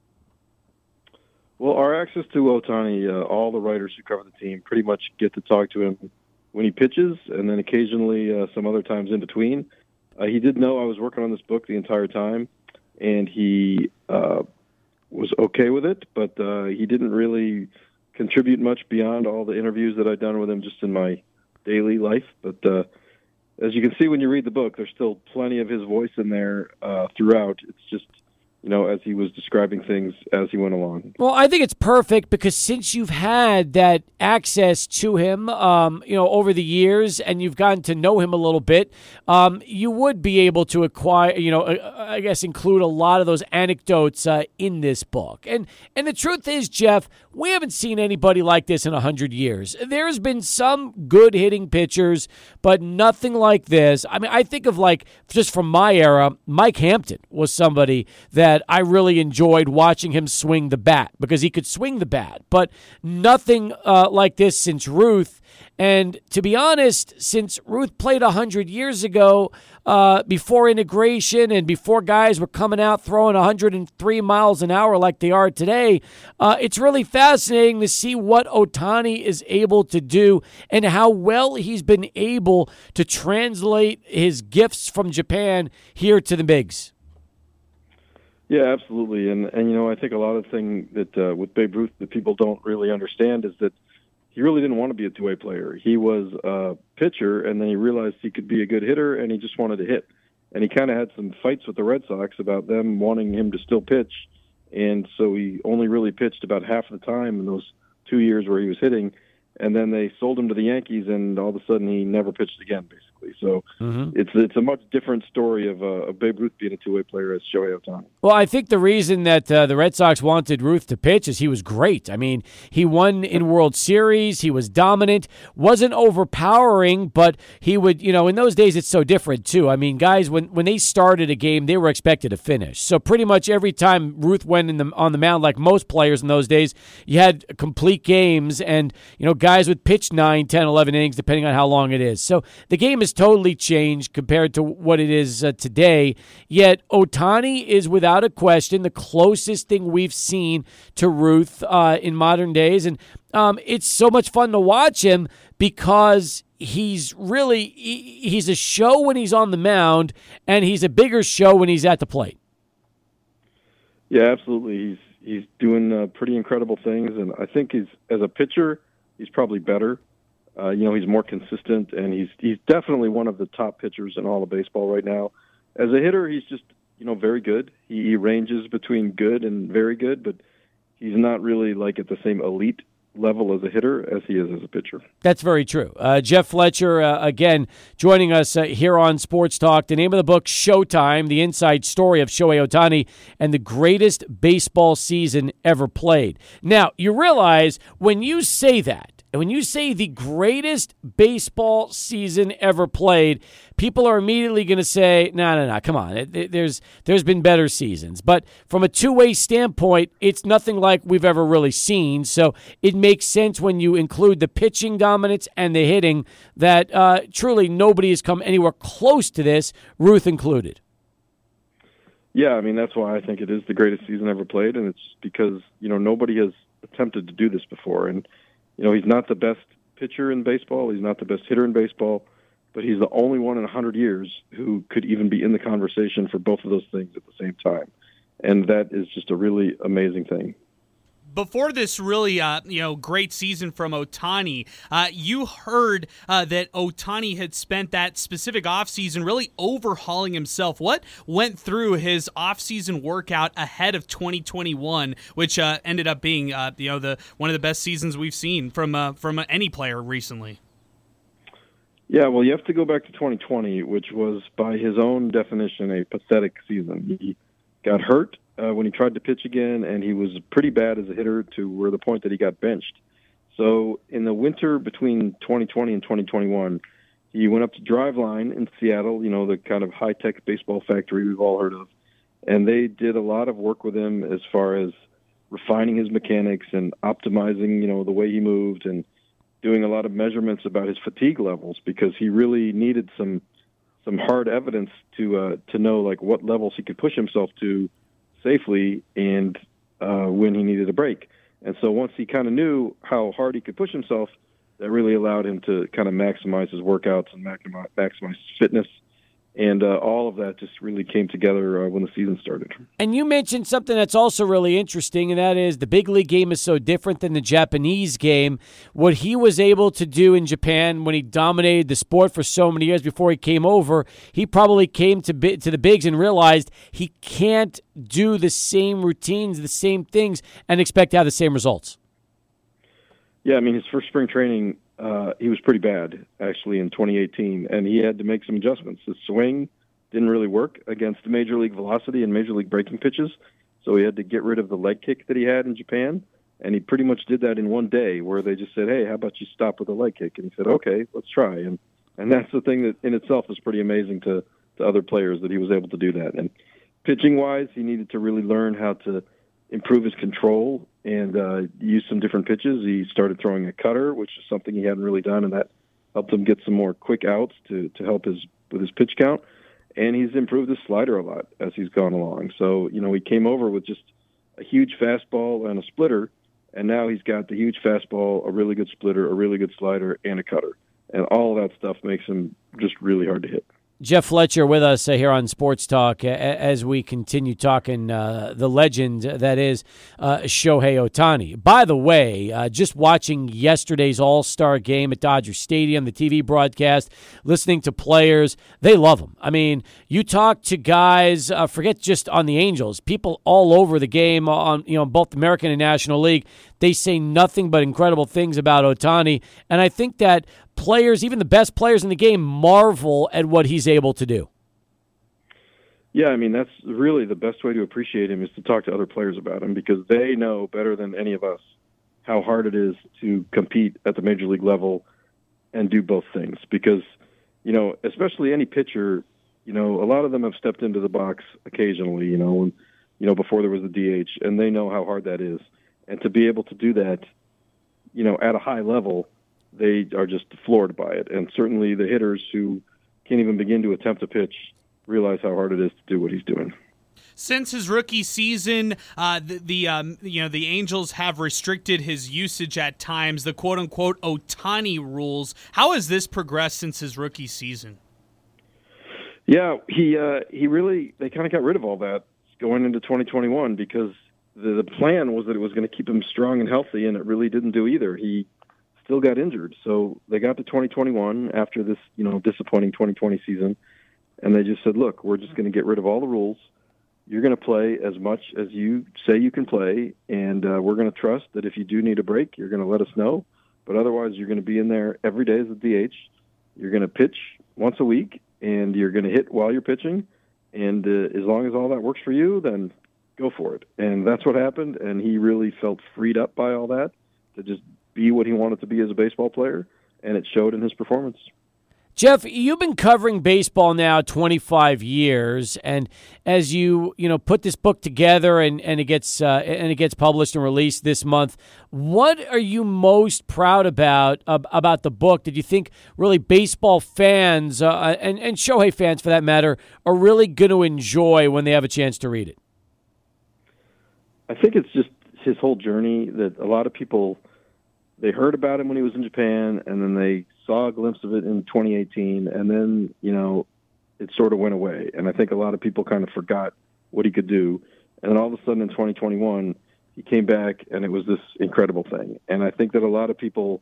Well, our access to Ohtani, uh, all the writers who cover the team pretty much get to talk to him when he pitches, and then occasionally uh, some other times in between. Uh, he did know I was working on this book the entire time, and he uh, was okay with it, but uh, he didn't really contribute much beyond all the interviews that I'd done with him just in my daily life. But uh, as you can see when you read the book, there's still plenty of his voice in there uh, throughout. It's just you know, as he was describing things as he went along. Well, I think it's perfect because since you've had that access to him, um, you know, over the years, and you've gotten to know him a little bit, um, you would be able to acquire, you know, uh, I guess include a lot of those anecdotes uh, in this book. And and the truth is, Jeff, we haven't seen anybody like this in hundred years. There's been some good hitting pitchers, but nothing like this. I mean, I think of like just from my era, Mike Hampton was somebody that I really enjoyed watching him swing the bat because he could swing the bat, but nothing uh, like this since Ruth. And to be honest, since Ruth played 100 years ago, uh, before integration and before guys were coming out throwing 103 miles an hour like they are today, uh, it's really fascinating to see what Ohtani is able to do and how well he's been able to translate his gifts from Japan here to the bigs. Yeah, absolutely, and and you know I think a lot of the thing that uh, with Babe Ruth that people don't really understand is that he really didn't want to be a two-way player. He was a pitcher, and then he realized he could be a good hitter, and he just wanted to hit. And he kind of had some fights with the Red Sox about them wanting him to still pitch, and so he only really pitched about half the time in those two years where he was hitting. And then they sold him to the Yankees, and all of a sudden he never pitched again, basically. So mm-hmm. it's it's a much different story of, uh, of Babe Ruth being a two way player as Shohei Ohtani. Well, I think the reason that uh, the Red Sox wanted Ruth to pitch is he was great. I mean, he won in World Series. He was dominant. wasn't overpowering, but he would. You know, in those days it's so different too. I mean, guys when when they started a game, they were expected to finish. So pretty much every time Ruth went in the on the mound, like most players in those days, you had complete games, and you know guys would pitch 9, 10, 11 innings depending on how long it is. So the game is has totally changed compared to what it is uh, today. Yet Ohtani is without a question the closest thing we've seen to Ruth uh, in modern days, and um, it's so much fun to watch him because he's really he, he's a show when he's on the mound, and he's a bigger show when he's at the plate. Yeah, absolutely. He's he's doing uh, pretty incredible things, and I think he's as a pitcher, he's probably better. Uh, you know, he's more consistent, and he's he's definitely one of the top pitchers in all of baseball right now. As a hitter, he's just you know very good. He, he ranges between good and very good, but he's not really like at the same elite level as a hitter as he is as a pitcher. That's very true. Uh, Jeff Fletcher, uh, again, joining us uh, here on Sports Talk. The name of the book, Sho-Time, the inside story of Shohei Ohtani and the greatest baseball season ever played. Now, you realize when you say that, And when you say the greatest baseball season ever played, people are immediately going to say, "No, no, no, come on. There's there's been better seasons." But from a two-way standpoint, it's nothing like we've ever really seen. So it makes sense when you include the pitching dominance and the hitting that uh, truly nobody has come anywhere close to this, Ruth included. Yeah, I mean that's why I think it is the greatest season ever played, and it's because you know nobody has attempted to do this before, and you know he's not the best pitcher in baseball, he's not the best hitter in baseball, but he's the only one in a hundred years who could even be in the conversation for both of those things at the same time, and that is just a really amazing thing before this really uh, you know great season from Ohtani, uh, you heard uh, that Ohtani had spent that specific offseason really overhauling himself. What went through his offseason workout ahead of 2021, which uh, ended up being uh, you know the one of the best seasons we've seen from uh, from any player recently? Yeah, well, you have to go back to 2020, which was by his own definition a pathetic season. He got hurt uh, when he tried to pitch again, and he was pretty bad as a hitter to where the point that he got benched. So in the winter between 2020 and 2021, he went up to Driveline in Seattle, you know, the kind of high tech baseball factory we've all heard of. And they did a lot of work with him as far as refining his mechanics and optimizing, you know, the way he moved and doing a lot of measurements about his fatigue levels because he really needed some some hard evidence to uh, to know like what levels he could push himself to safely and uh, when he needed a break. And so once he kind of knew how hard he could push himself, that really allowed him to kind of maximize his workouts and maximize, maximize his fitness and uh, all of that just really came together uh, when the season started. And you mentioned something that's also really interesting, and that is the big league game is so different than the Japanese game. What he was able to do in Japan when he dominated the sport for so many years before he came over, he probably came to to the bigs and realized he can't do the same routines, the same things, and expect to have the same results. Yeah, I mean his first spring training uh, he was pretty bad actually in 2018, and he had to make some adjustments. His swing didn't really work against major league velocity and major league breaking pitches, so he had to get rid of the leg kick that he had in Japan, and he pretty much did that in one day, where they just said, "Hey, how about you stop with the leg kick?" And he said, "Okay, let's try." And and that's the thing that in itself is pretty amazing to to other players that he was able to do that. And pitching wise, he needed to really learn how to improve his control and uh, use some different pitches. He started throwing a cutter, which is something he hadn't really done, and that helped him get some more quick outs to to help his with his pitch count. And he's improved his slider a lot as he's gone along. So you know he came over with just a huge fastball and a splitter, and now he's got the huge fastball, a really good splitter, a really good slider, and a cutter. And all that stuff makes him just really hard to hit. Jeff Fletcher with us uh, here on Sports Talk as we continue talking uh, the legend that is uh, Shohei Ohtani. By the way, uh, just watching yesterday's All Star game at Dodger Stadium, the TV broadcast, listening to players, they love him. I mean, you talk to guys, forget just on the Angels, people all over the game on you know both American and National League. They say nothing but incredible things about Ohtani. and I think that players, even the best players in the game, marvel at what he's able to do. Yeah, I mean that's really the best way to appreciate him is to talk to other players about him because they know better than any of us how hard it is to compete at the major league level and do both things because you know, especially any pitcher, you know, a lot of them have stepped into the box occasionally, you know, and you know, before there was the DH and they know how hard that is. And to be able to do that, you know, at a high level they are just floored by it. And certainly the hitters who can't even begin to attempt a pitch realize how hard it is to do what he's doing. Since his rookie season, uh, the, the um, you know the Angels have restricted his usage at times. The quote unquote Ohtani rules. How has this progressed since his rookie season? Yeah, he uh, he really they kind of got rid of all that going into 2021 because the, the plan was that it was going to keep him strong and healthy, and it really didn't do either. He still got injured. So they got to 2021 after this, you know, disappointing 2020 season, and they just said, "Look, we're just going to get rid of all the rules. You're going to play as much as you say you can play, and uh, we're going to trust that if you do need a break, you're going to let us know. But otherwise, you're going to be in there every day as a DH. You're going to pitch once a week, and you're going to hit while you're pitching. And uh, as long as all that works for you, then go for it. And that's what happened. And he really felt freed up by all that to just be what he wanted to be as a baseball player, and it showed in his performance. Jeff, you've been covering baseball now 25 years, and as you you know put this book together and, and it gets uh, and it gets published and released this month, what are you most proud about uh, about the book? Did you think really baseball fans uh, and and Shohei fans, for that matter, are really going to enjoy when they have a chance to read it? I think it's just his whole journey that a lot of people they heard about him when he was in Japan, and then they saw a glimpse of it in 2018, and then you know it sort of went away. And I think a lot of people kind of forgot what he could do, and then all of a sudden in 2021 he came back, and it was this incredible thing. And I think that a lot of people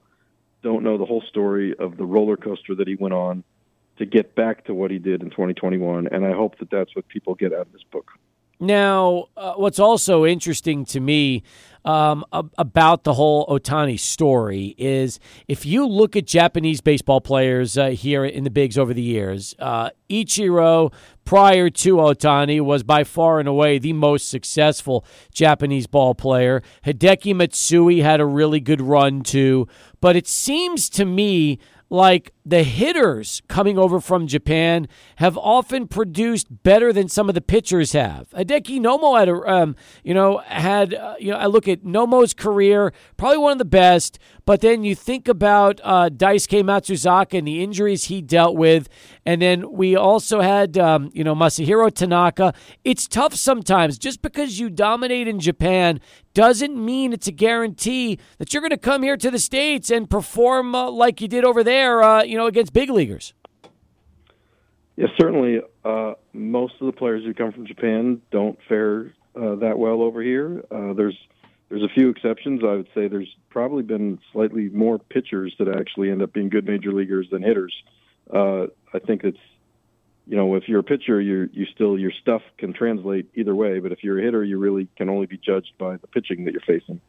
don't know the whole story of the roller coaster that he went on to get back to what he did in 2021. And I hope that that's what people get out of this book. Now, uh, what's also interesting to me um, about the whole Ohtani story is if you look at Japanese baseball players uh, here in the bigs over the years, uh, Ichiro prior to Ohtani was by far and away the most successful Japanese ball player. Hideki Matsui had a really good run too, but it seems to me like the hitters coming over from Japan have often produced better than some of the pitchers have. Hideki Nomo had, a, um, you know, had, uh, you know, I look at Nomo's career, probably one of the best, but then you think about uh, Daisuke Matsuzaka and the injuries he dealt with, and then we also had, um, you know, Masahiro Tanaka. It's tough sometimes. Just because you dominate in Japan doesn't mean it's a guarantee that you're going to come here to the States and perform uh, like you did over there, uh, you know, against big leaguers. Yes, certainly. Uh, most of the players who come from Japan don't fare uh, that well over here. Uh, there's there's a few exceptions. I would say there's probably been slightly more pitchers that actually end up being good major leaguers than hitters. Uh, I think it's you know if you're a pitcher, you you still your stuff can translate either way. But if you're a hitter, you really can only be judged by the pitching that you're facing.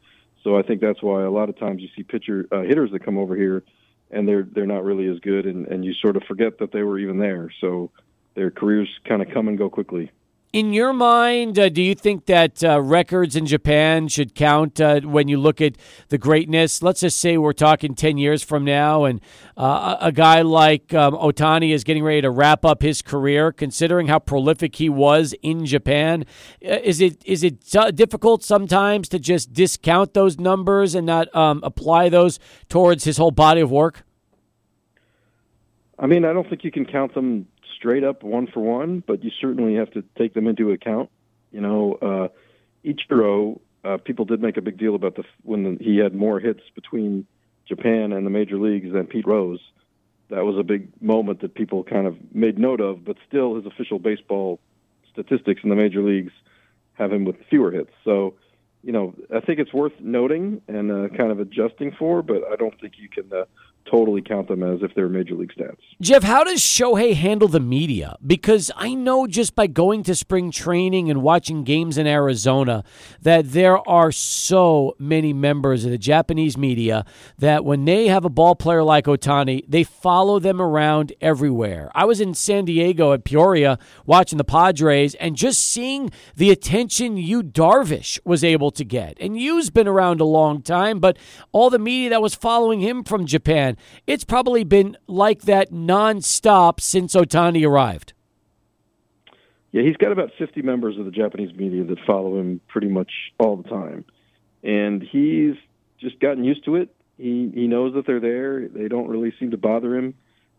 So I think that's why a lot of times you see pitcher uh, hitters that come over here and they're they're not really as good, and and you sort of forget that they were even there. So their careers kind of come and go quickly. In your mind, uh, do you think that uh, records in Japan should count uh, when you look at the greatness? Let's just say we're talking 10 years from now, and uh, a guy like um, Ohtani is getting ready to wrap up his career, considering how prolific he was in Japan. Uh, is it is it difficult sometimes to just discount those numbers and not um, apply those towards his whole body of work? I mean, I don't think you can count them straight up one for one, but you certainly have to take them into account. You know, uh, Ichiro, uh, people did make a big deal about the when the, he had more hits between Japan and the major leagues than Pete Rose. That was a big moment that people kind of made note of, but still, his official baseball statistics in the major leagues have him with fewer hits. So, you know, I think it's worth noting and uh, kind of adjusting for, but I don't think you can uh, totally count them as if they're major league stats. Jeff, how does Shohei handle the media? Because I know just by going to spring training and watching games in Arizona that there are so many members of the Japanese media that when they have a ball player like Ohtani, they follow them around everywhere. I was in San Diego at Peoria watching the Padres and just seeing the attention Yu Darvish was able to get. And Yu's been around a long time, but all the media that was following him from Japan it's probably been like that nonstop since Ohtani arrived. Yeah, he's got about 50 members of the Japanese media that follow him pretty much all the time. And he's just gotten used to it. He he knows that they're there. They don't really seem to bother him.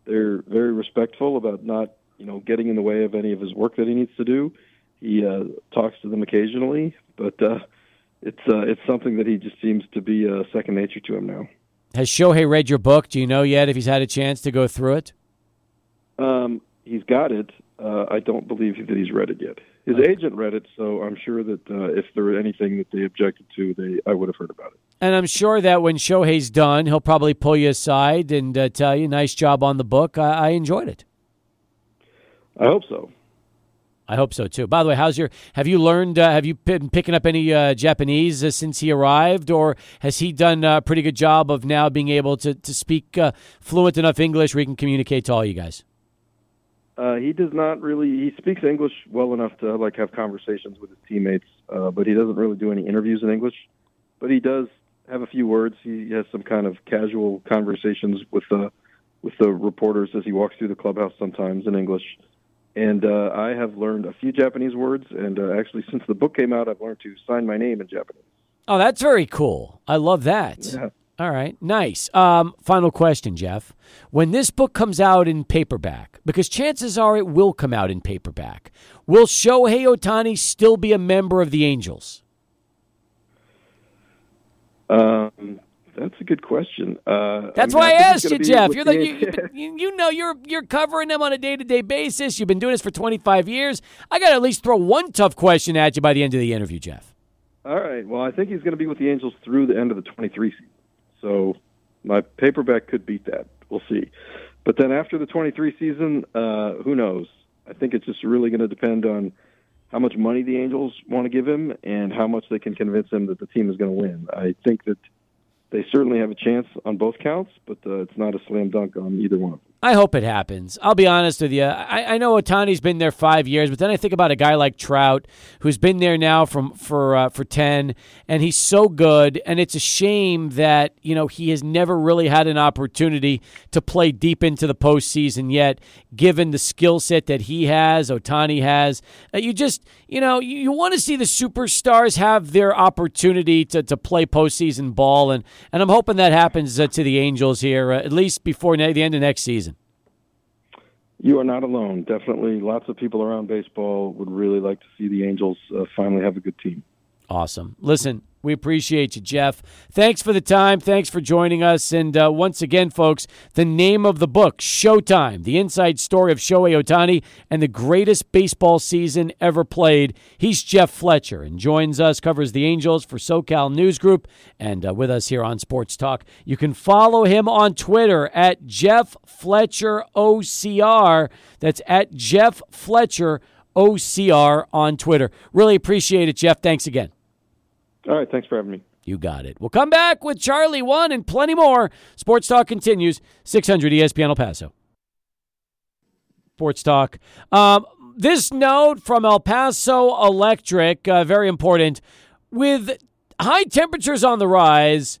They're very respectful about not, you know, getting in the way of any of his work that he needs to do. He uh, talks to them occasionally, but uh, it's uh, it's something that he just seems to be uh, second nature to him now. Has Shohei read your book? Do you know yet if he's had a chance to go through it? Um, he's got it. Uh, I don't believe that he's read it yet. His okay. agent read it, so I'm sure that uh, if there were anything that they objected to, they I would have heard about it. And I'm sure that when Shohei's done, he'll probably pull you aside and uh, tell you, "Nice job on the book. I, I enjoyed it." I hope so. I hope so too. By the way, how's your? Have you learned? Uh, have you been picking up any uh, Japanese uh, since he arrived, or has he done a pretty good job of now being able to to speak uh, fluent enough English where he can communicate to all you guys? Uh, he does not really. He speaks English well enough to like have conversations with his teammates, uh, but he doesn't really do any interviews in English. But he does have a few words. He has some kind of casual conversations with the with the reporters as he walks through the clubhouse sometimes in English. And uh, I have learned a few Japanese words, and uh, actually, since the book came out, I've learned to sign my name in Japanese. Oh, that's very cool. I love that. Yeah. All right, nice. Um, final question, Jeff. When this book comes out in paperback, because chances are it will come out in paperback, will Shohei Ohtani still be a member of the Angels? Um, that's a good question. Uh, That's I mean, why I, he's asked you, Jeff. You're like you, Yan- you've been- you, you know you're you're covering them on a day to day basis. You've been doing this for 25 years. I got to at least throw one tough question at you by the end of the interview, Jeff. All right. Well, I think he's going to be with the Angels through the end of the 23 season. So my paperback could beat that. We'll see. But then after the 23 season, uh, who knows? I think it's just really going to depend on how much money the Angels want to give him and how much they can convince him that the team is going to win. I think that they certainly have a chance on both counts, but uh, it's not a slam dunk on either one. I hope it happens. I'll be honest with you. I, I know Ohtani's been there five years, but then I think about a guy like Trout, who's been there now from for uh, for ten, and he's so good. And it's a shame that you know he has never really had an opportunity to play deep into the postseason yet, given the skill set that he has, Ohtani has. Uh, you just you know you, you want to see the superstars have their opportunity to, to play postseason ball, and and I'm hoping that happens uh, to the Angels here uh, at least before ne- the end of next season. You are not alone. Definitely, lots of people around baseball would really like to see the Angels uh, finally have a good team. Awesome. Listen, we appreciate you, Jeff. Thanks for the time. Thanks for joining us. And uh, once again, folks, the name of the book, Sho-Time, the inside story of Shohei Ohtani and the greatest baseball season ever played. He's Jeff Fletcher and joins us, covers the Angels for SoCal News Group, and uh, with us here on Sports Talk. You can follow him on Twitter at Jeff Fletcher OCR. That's at Jeff Fletcher OCR on Twitter. Really appreciate it, Jeff. Thanks again. All right. Thanks for having me. You got it. We'll come back with Charlie One and plenty more. Sports Talk continues. 600 ESPN El Paso. Sports Talk. Um, this note from El Paso Electric, uh, very important. With high temperatures on the rise,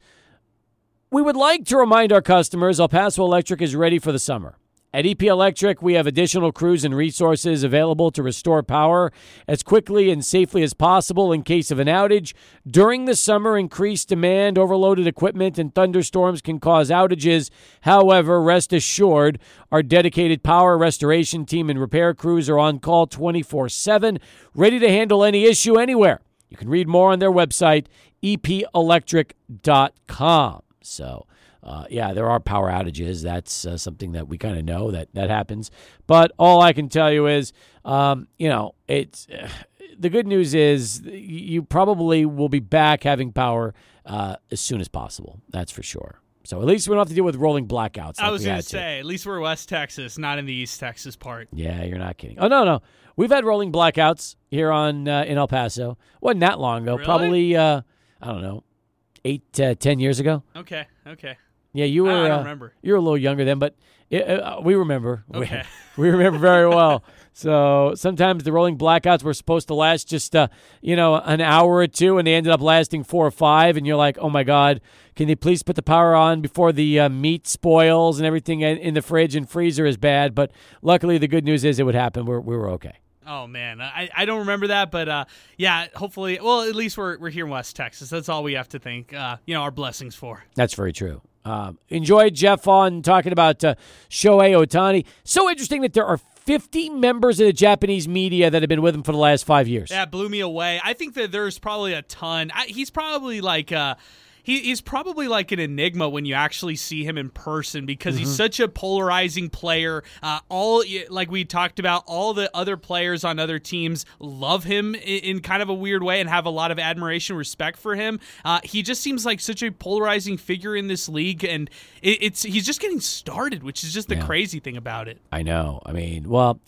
we would like to remind our customers El Paso Electric is ready for the summer. At EP Electric, we have additional crews and resources available to restore power as quickly and safely as possible in case of an outage. During the summer, increased demand, overloaded equipment, and thunderstorms can cause outages. However, rest assured, our dedicated power restoration team and repair crews are on call 24 7, ready to handle any issue anywhere. You can read more on their website, epelectric.com. So, uh, yeah, there are power outages. That's uh, something that we kind of know that that happens. But all I can tell you is, um, you know, it's the good news is you probably will be back having power uh, as soon as possible. That's for sure. So at least we don't have to deal with rolling blackouts. Like I was going to say, at least we're West Texas, not in the East Texas part. Yeah, you're not kidding. Oh no, no, we've had rolling blackouts here on uh, in El Paso. wasn't that long ago? Really? Probably uh, I don't know, eight uh, ten years ago. Okay, okay. Yeah, you were. I don't uh, remember. You were a little younger then, but it, uh, we remember. We- Okay. We, remember very well. So sometimes the rolling blackouts were supposed to last just, uh, you know, an hour or two, and they ended up lasting four or five. And you're like, oh my God, can they please put the power on before the uh, meat spoils and everything in, in the fridge and freezer is bad? But luckily, the good news is it would happen. We're, we were okay. Oh man, I, I don't remember that, but uh, yeah, hopefully, well, at least we're we're here in West Texas. That's all we have to thank, uh, you know, our blessings for. That's very true. Um, enjoyed Jeff on talking about uh, Shohei Ohtani. So interesting that there are 50 members of the Japanese media that have been with him for the last five years. That blew me away. I think that there's probably a ton. I, he's probably like uh he, he's probably like an enigma when you actually see him in person because he's such a polarizing player. Uh, all like we talked about, all the other players on other teams love him in, in kind of a weird way and have a lot of admiration, respect for him. Uh, he just seems like such a polarizing figure in this league, and it, it's he's just getting started, which is just the Yeah. crazy thing about it. I know. I mean, well,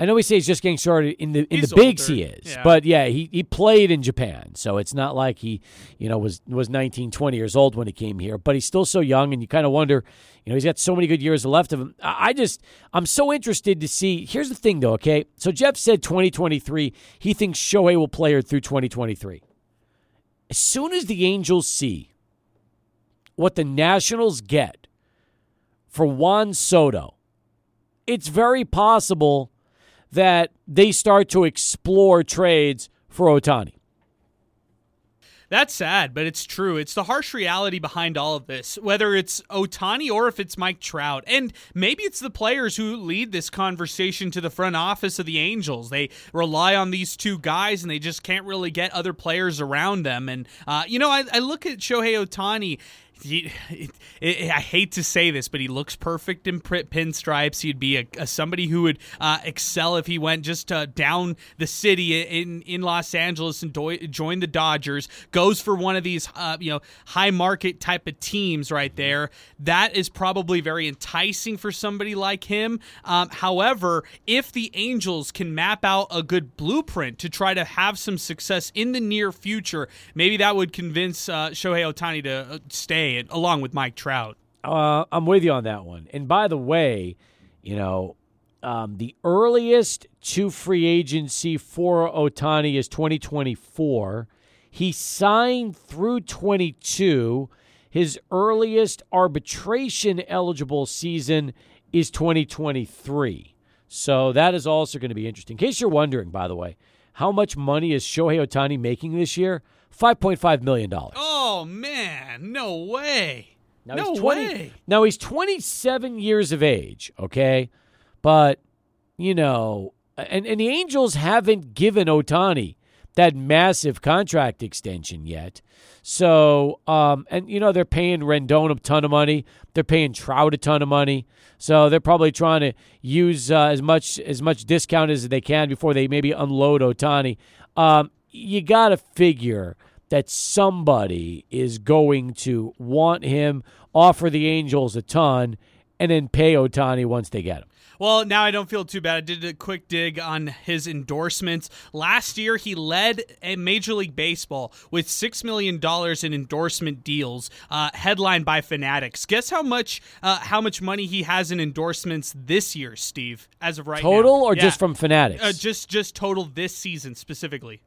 I know we say he's just getting started in the in He's the bigs. older. He is, Yeah. but yeah, he, he played in Japan, so it's not like he you know was was 19, 20 years old when he came here. But he's still so young, and you kind of wonder, you know, he's got so many good years left of him. I I just I'm so interested to see. Here's the thing, though. Okay, so Jeff said 2023. He thinks Shohei will play her through 2023. As soon as the Angels see what the Nationals get for Juan Soto, it's very possible that they start to explore trades for Ohtani. That's sad, but it's true. It's the harsh reality behind all of this, whether it's Ohtani or if it's Mike Trout. And maybe it's the players who lead this conversation to the front office of the Angels. They rely on these two guys and they just can't really get other players around them. And, uh, you know, I, I look at Shohei Ohtani he, it, it, I hate to say this, but he looks perfect in pinstripes. He'd be a, a somebody who would uh, excel if he went just uh, down the city in in Los Angeles and do, join the Dodgers. Goes for one of these uh, you know high market type of teams right there. That is probably very enticing for somebody like him. Um, however, if the Angels can map out a good blueprint to try to have some success in the near future, maybe that would convince uh, Shohei Ohtani to along with Mike Trout. Uh, I'm with you on that one. And by the way, you know, um, the earliest to free agency for Ohtani is 2024. He signed through 22. His earliest arbitration eligible season is 2023. So that is also going to be interesting. In case you're wondering, by the way, how much money is Shohei Ohtani making this year? $5.5 million. Oh, man. No way. Now no 20, way. Now he's 27 years of age, okay? But, you know, and, and the Angels haven't given Ohtani that massive contract extension yet. So, um, and you know, they're paying Rendon a ton of money. They're paying Trout a ton of money. So they're probably trying to use uh, as much as much discount as they can before they maybe unload Ohtani. Um, you got to figure that somebody is going to want him, offer the Angels a ton, and then pay Ohtani once they get him. Well, now I don't feel too bad. I did a quick dig on his endorsements. Last year, he led Major League Baseball with $6 million in endorsement deals, uh, headlined by Fanatics. Guess how much uh, how much money he has in endorsements this year, Steve, as of right total now? Total or yeah. just from Fanatics? Uh, just, just total this season specifically.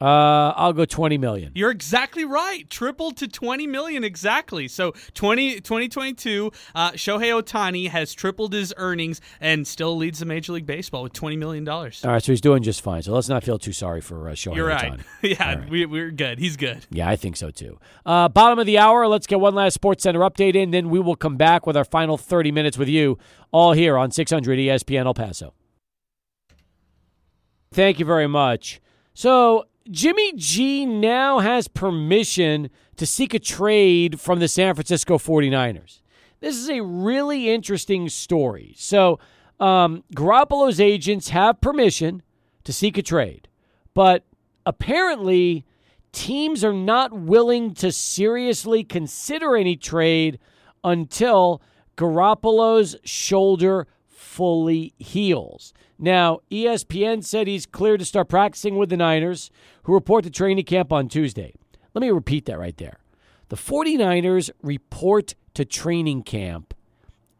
Uh, I'll go 20 million. You're exactly right. Tripled to 20 million exactly. So 20, 2022, uh, Shohei Ohtani has tripled his earnings and still leads the Major League Baseball with 20 million dollars. All right, so he's doing just fine. So let's not feel too sorry for uh, Shohei You're right. Yeah, right. we, we're good. He's good. Yeah, I think so too. Uh, bottom of the hour. Let's get one last SportsCenter update in. Then we will come back with our final 30 minutes with you all here on 600 ESPN El Paso. Thank you very much. So Jimmy G now has permission to seek a trade from the San Francisco 49ers. This is a really interesting story. So, um, Garoppolo's agents have permission to seek a trade, but apparently, teams are not willing to seriously consider any trade until Garoppolo's shoulder fully heals. Now, ESPN said he's clear to start practicing with the Niners, who report to training camp on Tuesday. Let me repeat that right there. The 49ers report to training camp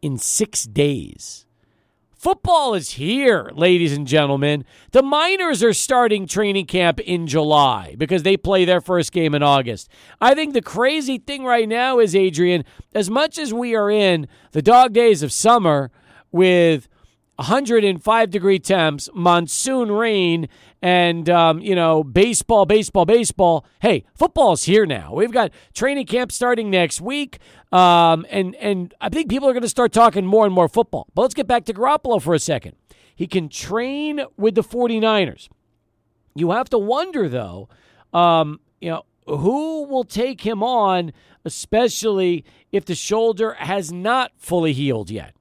in six days. Football is here, ladies and gentlemen. The Niners are starting training camp in July because they play their first game in August. I think the crazy thing right now is, Adrian, as much as we are in the dog days of summer with 105 degree temps, monsoon rain, and um, you know baseball, baseball, baseball. Hey, football's here now. We've got training camp starting next week, um, and and I think people are going to start talking more and more football. But let's get back to Garoppolo for a second. He can train with the 49ers. You have to wonder though, um, you know, who will take him on, especially if the shoulder has not fully healed yet.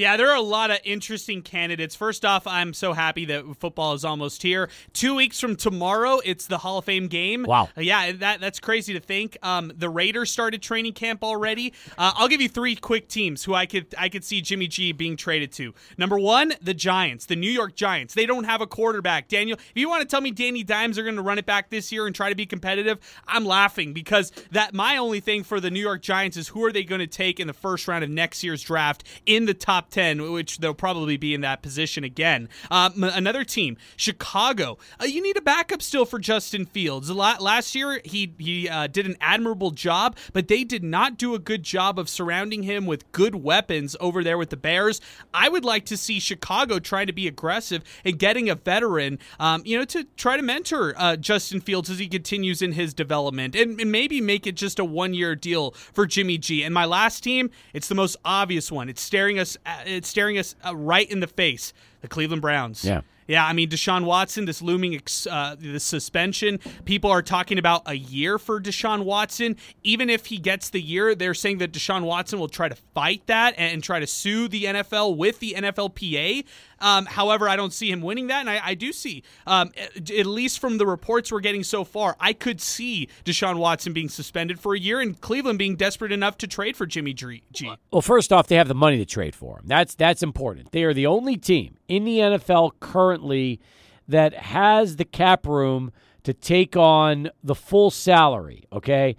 Yeah, there are a lot of interesting candidates. First off, I'm so happy that football is almost here. Two weeks from tomorrow, it's the Hall of Fame game. Wow. Uh, yeah, that that's crazy to think. Um, the Raiders started training camp already. Uh, I'll give you three quick teams who I could I could see Jimmy G being traded to. Number one, the Giants, the New York Giants. They don't have a quarterback. Daniel, if you want to tell me Danny Dimes are going to run it back this year and try to be competitive, I'm laughing because that my only thing for the New York Giants is who are they going to take in the first round of next year's draft in the top top 10, which they'll probably be in that position again. Um, another team, Chicago. Uh, you need a backup still for Justin Fields. Last year, he, he uh, did an admirable job, but they did not do a good job of surrounding him with good weapons over there with the Bears. I would like to see Chicago trying to be aggressive and getting a veteran, um, you know, to try to mentor uh, Justin Fields as he continues in his development and, and maybe make it just a one year deal for Jimmy G. And my last team, it's the most obvious one. It's staring us, uh, it's staring us uh, right in the face. The Cleveland Browns. Yeah. Yeah, I mean Deshaun Watson, this looming uh, the suspension. People are talking about a year for Deshaun Watson. Even if he gets the year, they're saying that Deshaun Watson will try to fight that and try to sue the NFL with the NFLPA. Um, however, I don't see him winning that, and I, I do see, um, at least from the reports we're getting so far, I could see Deshaun Watson being suspended for a year and Cleveland being desperate enough to trade for Jimmy G. Well, first off, they have the money to trade for him. That's that's important. They are the only team in the NFL currently that has the cap room to take on the full salary. Okay,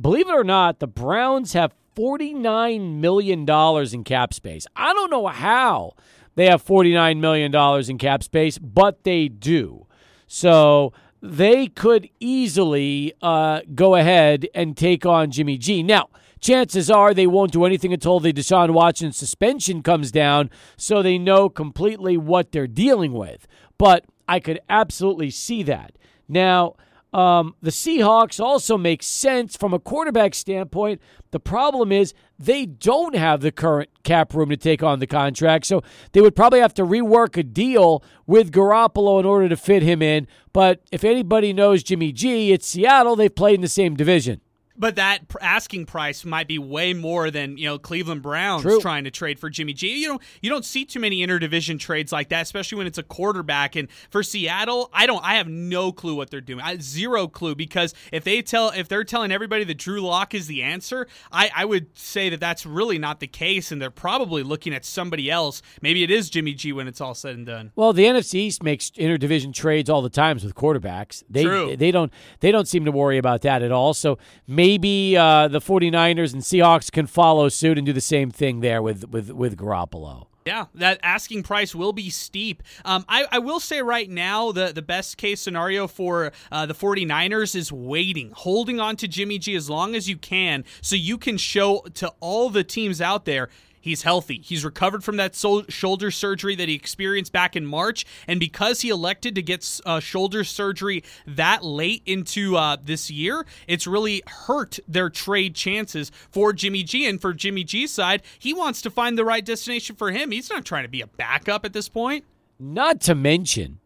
believe it or not, the Browns have $49 million in cap space. I don't know how they have $49 million in cap space, but they do. So they could easily uh, go ahead and take on Jimmy G. Now, chances are they won't do anything until the Deshaun Watson suspension comes down so they know completely what they're dealing with. But I could absolutely see that. Now, um, the Seahawks also make sense from a quarterback standpoint. The problem is they don't have the current cap room to take on the contract, so they would probably have to rework a deal with Garoppolo in order to fit him in. But if anybody knows Jimmy G, it's Seattle. They've played in the same division. But that asking price might be way more than you know Cleveland Browns True. trying to trade for Jimmy G. You know you don't see too many interdivision trades like that, especially when it's a quarterback. And for Seattle, I don't. I have no clue what they're doing. I zero clue because if they tell if they're telling everybody that Drew Lock is the answer, I, I would say that that's really not the case, and they're probably looking at somebody else. Maybe it is Jimmy G when it's all said and done. Well, the NFC East makes interdivision trades all the times with quarterbacks. They True. they don't they don't seem to worry about that at all. So maybe uh, the 49ers and Seahawks can follow suit and do the same thing there with with with Garoppolo. Yeah, that asking price will be steep. Um, I, I, will say right now, the, the best case scenario for uh, the 49ers is waiting, holding on to Jimmy G as long as you can so you can show to all the teams out there He's healthy. He's recovered from that shoulder surgery that he experienced back in March. And because he elected to get uh, shoulder surgery that late into uh, this year, it's really hurt their trade chances for Jimmy G. And for Jimmy G's side, he wants to find the right destination for him. He's not trying to be a backup at this point. Not to mention,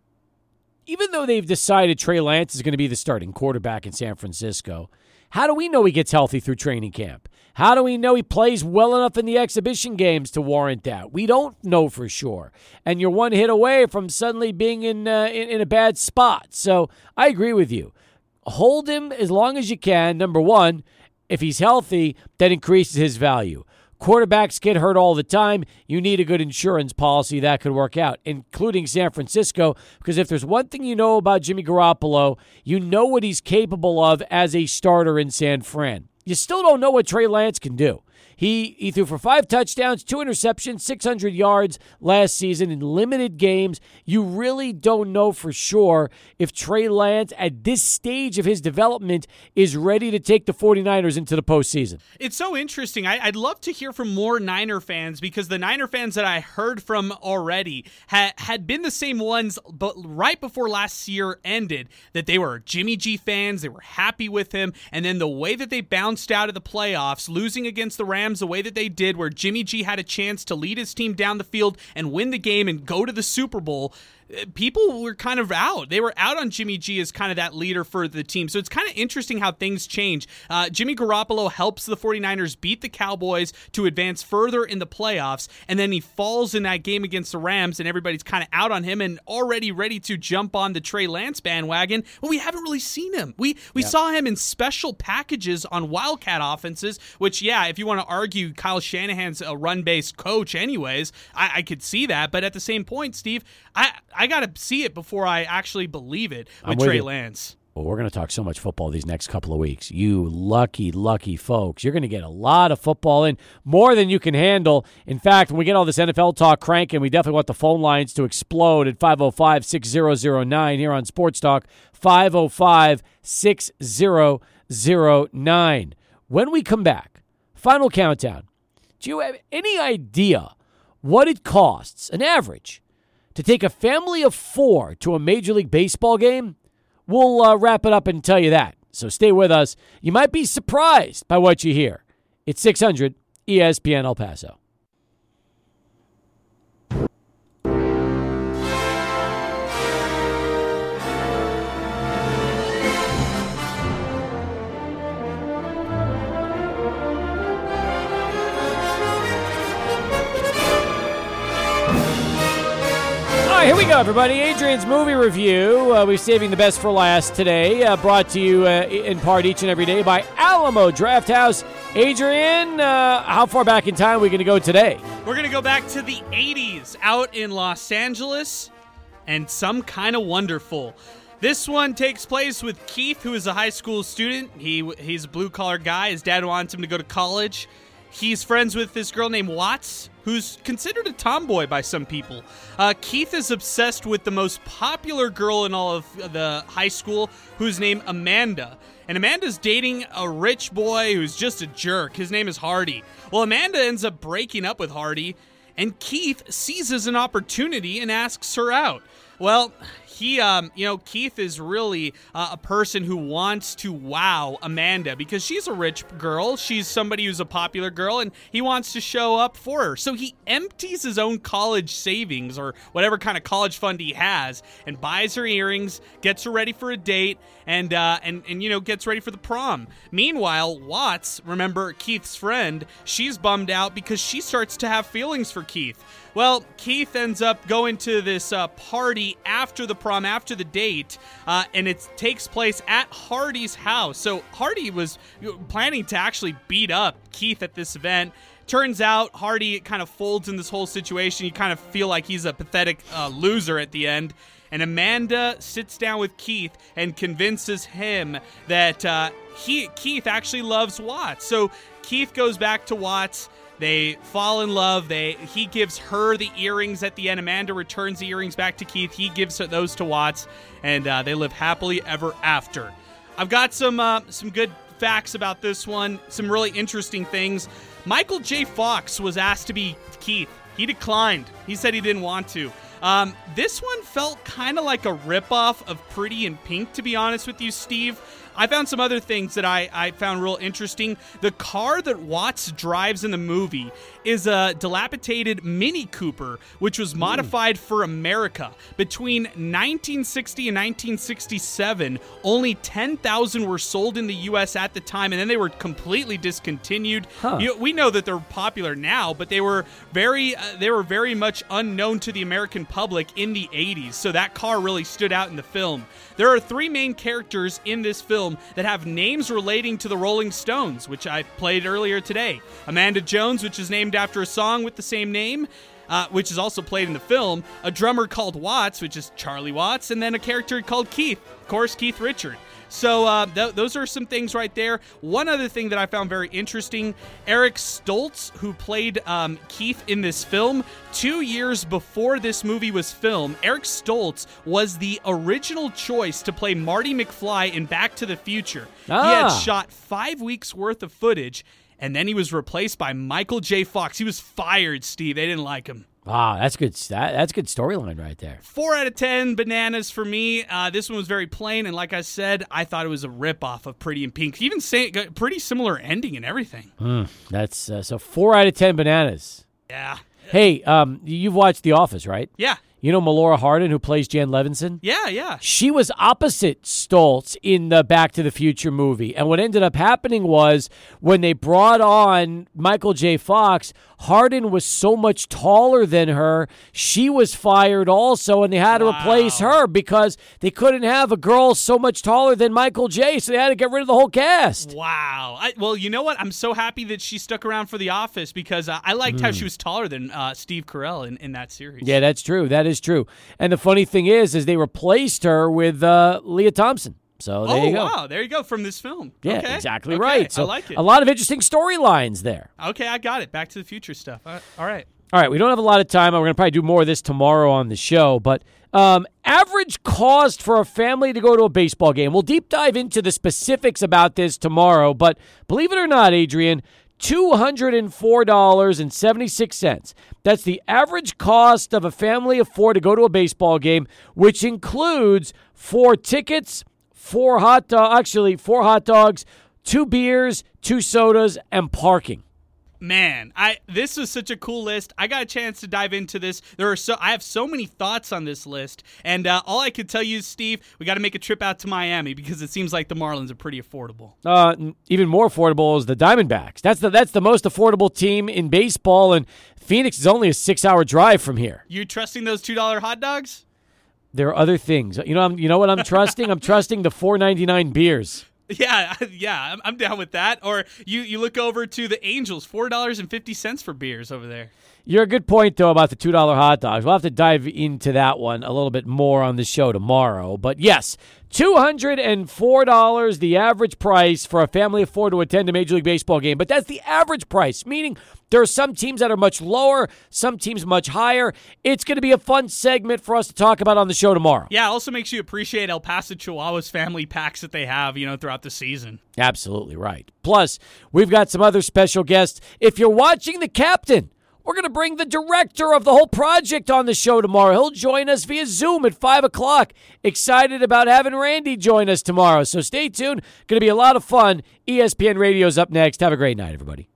even though they've decided Trey Lance is going to be the starting quarterback in San Francisco, how do we know he gets healthy through training camp? How do we know he plays well enough in the exhibition games to warrant that? We don't know for sure. And you're one hit away from suddenly being in, uh, in, in a bad spot. So I agree with you. Hold him as long as you can. Number one, if he's healthy, that increases his value. Quarterbacks get hurt all the time. You need a good insurance policy that could work out, including San Francisco. Because if there's one thing you know about Jimmy Garoppolo, you know what he's capable of as a starter in San Fran. You still don't know what Trey Lance can do. He he threw for five touchdowns, two interceptions, 600 yards last season in limited games. You really don't know for sure if Trey Lance at this stage of his development is ready to take the 49ers into the postseason. It's so interesting. I, would love to hear from more Niner fans because the Niner fans that I heard from already had had been the same ones, but right before last year ended, that they were Jimmy G fans. They were happy with him, and then the way that they bounced out of the playoffs, losing against the Rams Rams the way that they did, where Jimmy G had a chance to lead his team down the field and win the game and go to the Super Bowl, people were kind of out. They were out on Jimmy G as kind of that leader for the team. So it's kind of interesting how things change. Uh, Jimmy Garoppolo helps the 49ers beat the Cowboys to advance further in the playoffs, and then he falls in that game against the Rams, and everybody's kind of out on him and already ready to jump on the Trey Lance bandwagon. Well, we haven't really seen him. We we yep. saw him in special packages on Wildcat offenses, which yeah, if you want to argue Kyle Shanahan's a run-based coach, anyways, I, I could see that. But at the same point, Steve, I I got to see it before I actually believe it with, with Trey you. Lance. Well, we're going to talk so much football these next couple of weeks. You lucky, lucky folks. You're going to get a lot of football in, more than you can handle. In fact, when we get all this NFL talk cranking, we definitely want the phone lines to explode at 505 6009 here on Sports Talk. 505 6009. When we come back, final countdown. Do you have any idea what it costs, an average, to take a family of four to a Major League Baseball game? We'll uh, wrap it up and tell you that. So stay with us. You might be surprised by what you hear. It's 600 ESPN El Paso. Everybody. Adrian's movie review. Uh, we're saving the best for last today. Uh, brought to you uh, in part each and every day by Alamo Drafthouse. Adrian, uh, how far back in time are we going to go today? We're going to go back to the 80s out in Los Angeles and some kind of wonderful. This one takes place with Keith, who is a high school student. He he's a blue collar guy. His dad wants him to go to college. He's friends with this girl named Watts, who's considered a tomboy by some people. Uh, Keith is obsessed with the most popular girl in all of the high school, who's named Amanda. And Amanda's dating a rich boy who's just a jerk. His name is Hardy. Well, Amanda ends up breaking up with Hardy, and Keith seizes an opportunity and asks her out. Well, he, um, you know, Keith is really uh, a person who wants to wow Amanda because she's a rich girl. She's somebody who's a popular girl, and he wants to show up for her. So he empties his own college savings or whatever kind of college fund he has and buys her earrings, gets her ready for a date, and uh, and and you know gets ready for the prom. Meanwhile, Watts, remember Keith's friend, she's bummed out because she starts to have feelings for Keith. Well, Keith ends up going to this uh, party after the prom, after the date, uh, and it takes place at Hardy's house. So Hardy was planning to actually beat up Keith at this event. Turns out Hardy kind of folds in this whole situation. You kind of feel like he's a pathetic uh, loser at the end. And Amanda sits down with Keith and convinces him that uh, he Keith actually loves Watts. So Keith goes back to Watts. They fall in love. They he gives her the earrings at the end. Amanda returns the earrings back to Keith. He gives those to Watts, and uh, they live happily ever after. I've got some uh, some good facts about this one. Some really interesting things. Michael J. Fox was asked to be Keith. He declined. He said he didn't want to. Um, this one felt kind of like a ripoff of Pretty in Pink, to be honest with you, Steve. I found some other things that I, I found real interesting. The car that Watts drives in the movie is a dilapidated Mini Cooper, which was modified for America. Between 1960 and 1967, only 10,000 were sold in the U.S. at the time, and then they were completely discontinued. Huh. You- we know that they're popular now, but they were very uh, they were very much unknown to the American public in the 80s. So that car really stood out in the film. There are three main characters in this film that have names relating to the Rolling Stones, which I played earlier today. Amanda Jones, which is named after a song with the same name. Uh, which is also played in the film, a drummer called Watts, which is Charlie Watts, and then a character called Keith, of course, Keith Richard. So uh, th- those are some things right there. One other thing that I found very interesting: Eric Stoltz, who played um, Keith in this film, two years before this movie was filmed, Eric Stoltz was the original choice to play Marty McFly in Back to the Future. He had Ah. shot five weeks worth of footage. And then he was replaced by Michael J. Fox. He was fired, Steve. They didn't like him. Wow, that's good. That, that's good storyline right there. Four out of ten bananas for me. Uh, this one was very plain, and like I said, I thought it was a ripoff of Pretty in Pink. Even say pretty similar ending and everything. That's uh, so four out of ten bananas. Yeah, Hey, um, you've watched The Office, right? yeah, You know Melora Hardin, who plays Jan Levinson. yeah, yeah. She was opposite Stoltz in the Back to the Future movie. And what ended up happening was when they brought on Michael J. Fox, Hardin was so much taller than her. She was fired also, and they had to replace her because they couldn't have a girl so much taller than Michael J. So they had to get rid of the whole cast. Wow. I, well, you know what? I'm so happy that she stuck around for The Office because uh, I liked how she was taller than uh, Steve Carell in, in that series. Yeah, that's true. That is true. And the funny thing is, is they replaced her with uh, Lea Thompson. So there oh you go. wow, there you go from this film. Yeah, okay. exactly Okay, right. So I like it. a lot of interesting storylines there. Okay, I got it. Back to the Future stuff. Uh, all right. All right, we don't have a lot of time. We're going to probably do more of this tomorrow on the show. But um, average cost for a family to go to a baseball game. We'll deep dive into the specifics about this tomorrow. But believe it or not, Adrian, $204.76. That's the average cost of a family of four to go to a baseball game, which includes four tickets, four hot dog, actually four hot dogs, two beers, two sodas, and parking. Man, I this was such a cool list. I got a chance to dive into this. There are so I have so many thoughts on this list, and uh, all I could tell you, is Steve, we got to make a trip out to Miami because it seems like the Marlins are pretty affordable. Uh, even more affordable is the Diamondbacks. That's the that's the most affordable team in baseball, and Phoenix is only a six-hour drive from here. You trusting those two dollar hot dogs? There are other things. You know, I'm, you know what I'm trusting? I'm trusting the 4.99 beers. Yeah, yeah, I'm, I'm down with that. Or you you look over to the Angels, four dollars and fifty cents for beers over there. You're a good point though about the two dollar hot dogs. We'll have to dive into that one a little bit more on the show tomorrow. But yes, two hundred and four dollars the average price for a family of four to attend a Major League Baseball game. But that's the average price, meaning there are some teams that are much lower, some teams much higher. It's going to be a fun segment for us to talk about on the show tomorrow. Yeah, it also makes you appreciate El Paso Chihuahua's family packs that they have, you know, throughout the season. Absolutely right. Plus, we've got some other special guests. If you're watching the captain, we're going to bring the director of the whole project on the show tomorrow. He'll join us via Zoom at 5 o'clock. Excited about having Randy join us tomorrow. So stay tuned. Going to be a lot of fun. ESPN Radio's up next. Have a great night, everybody.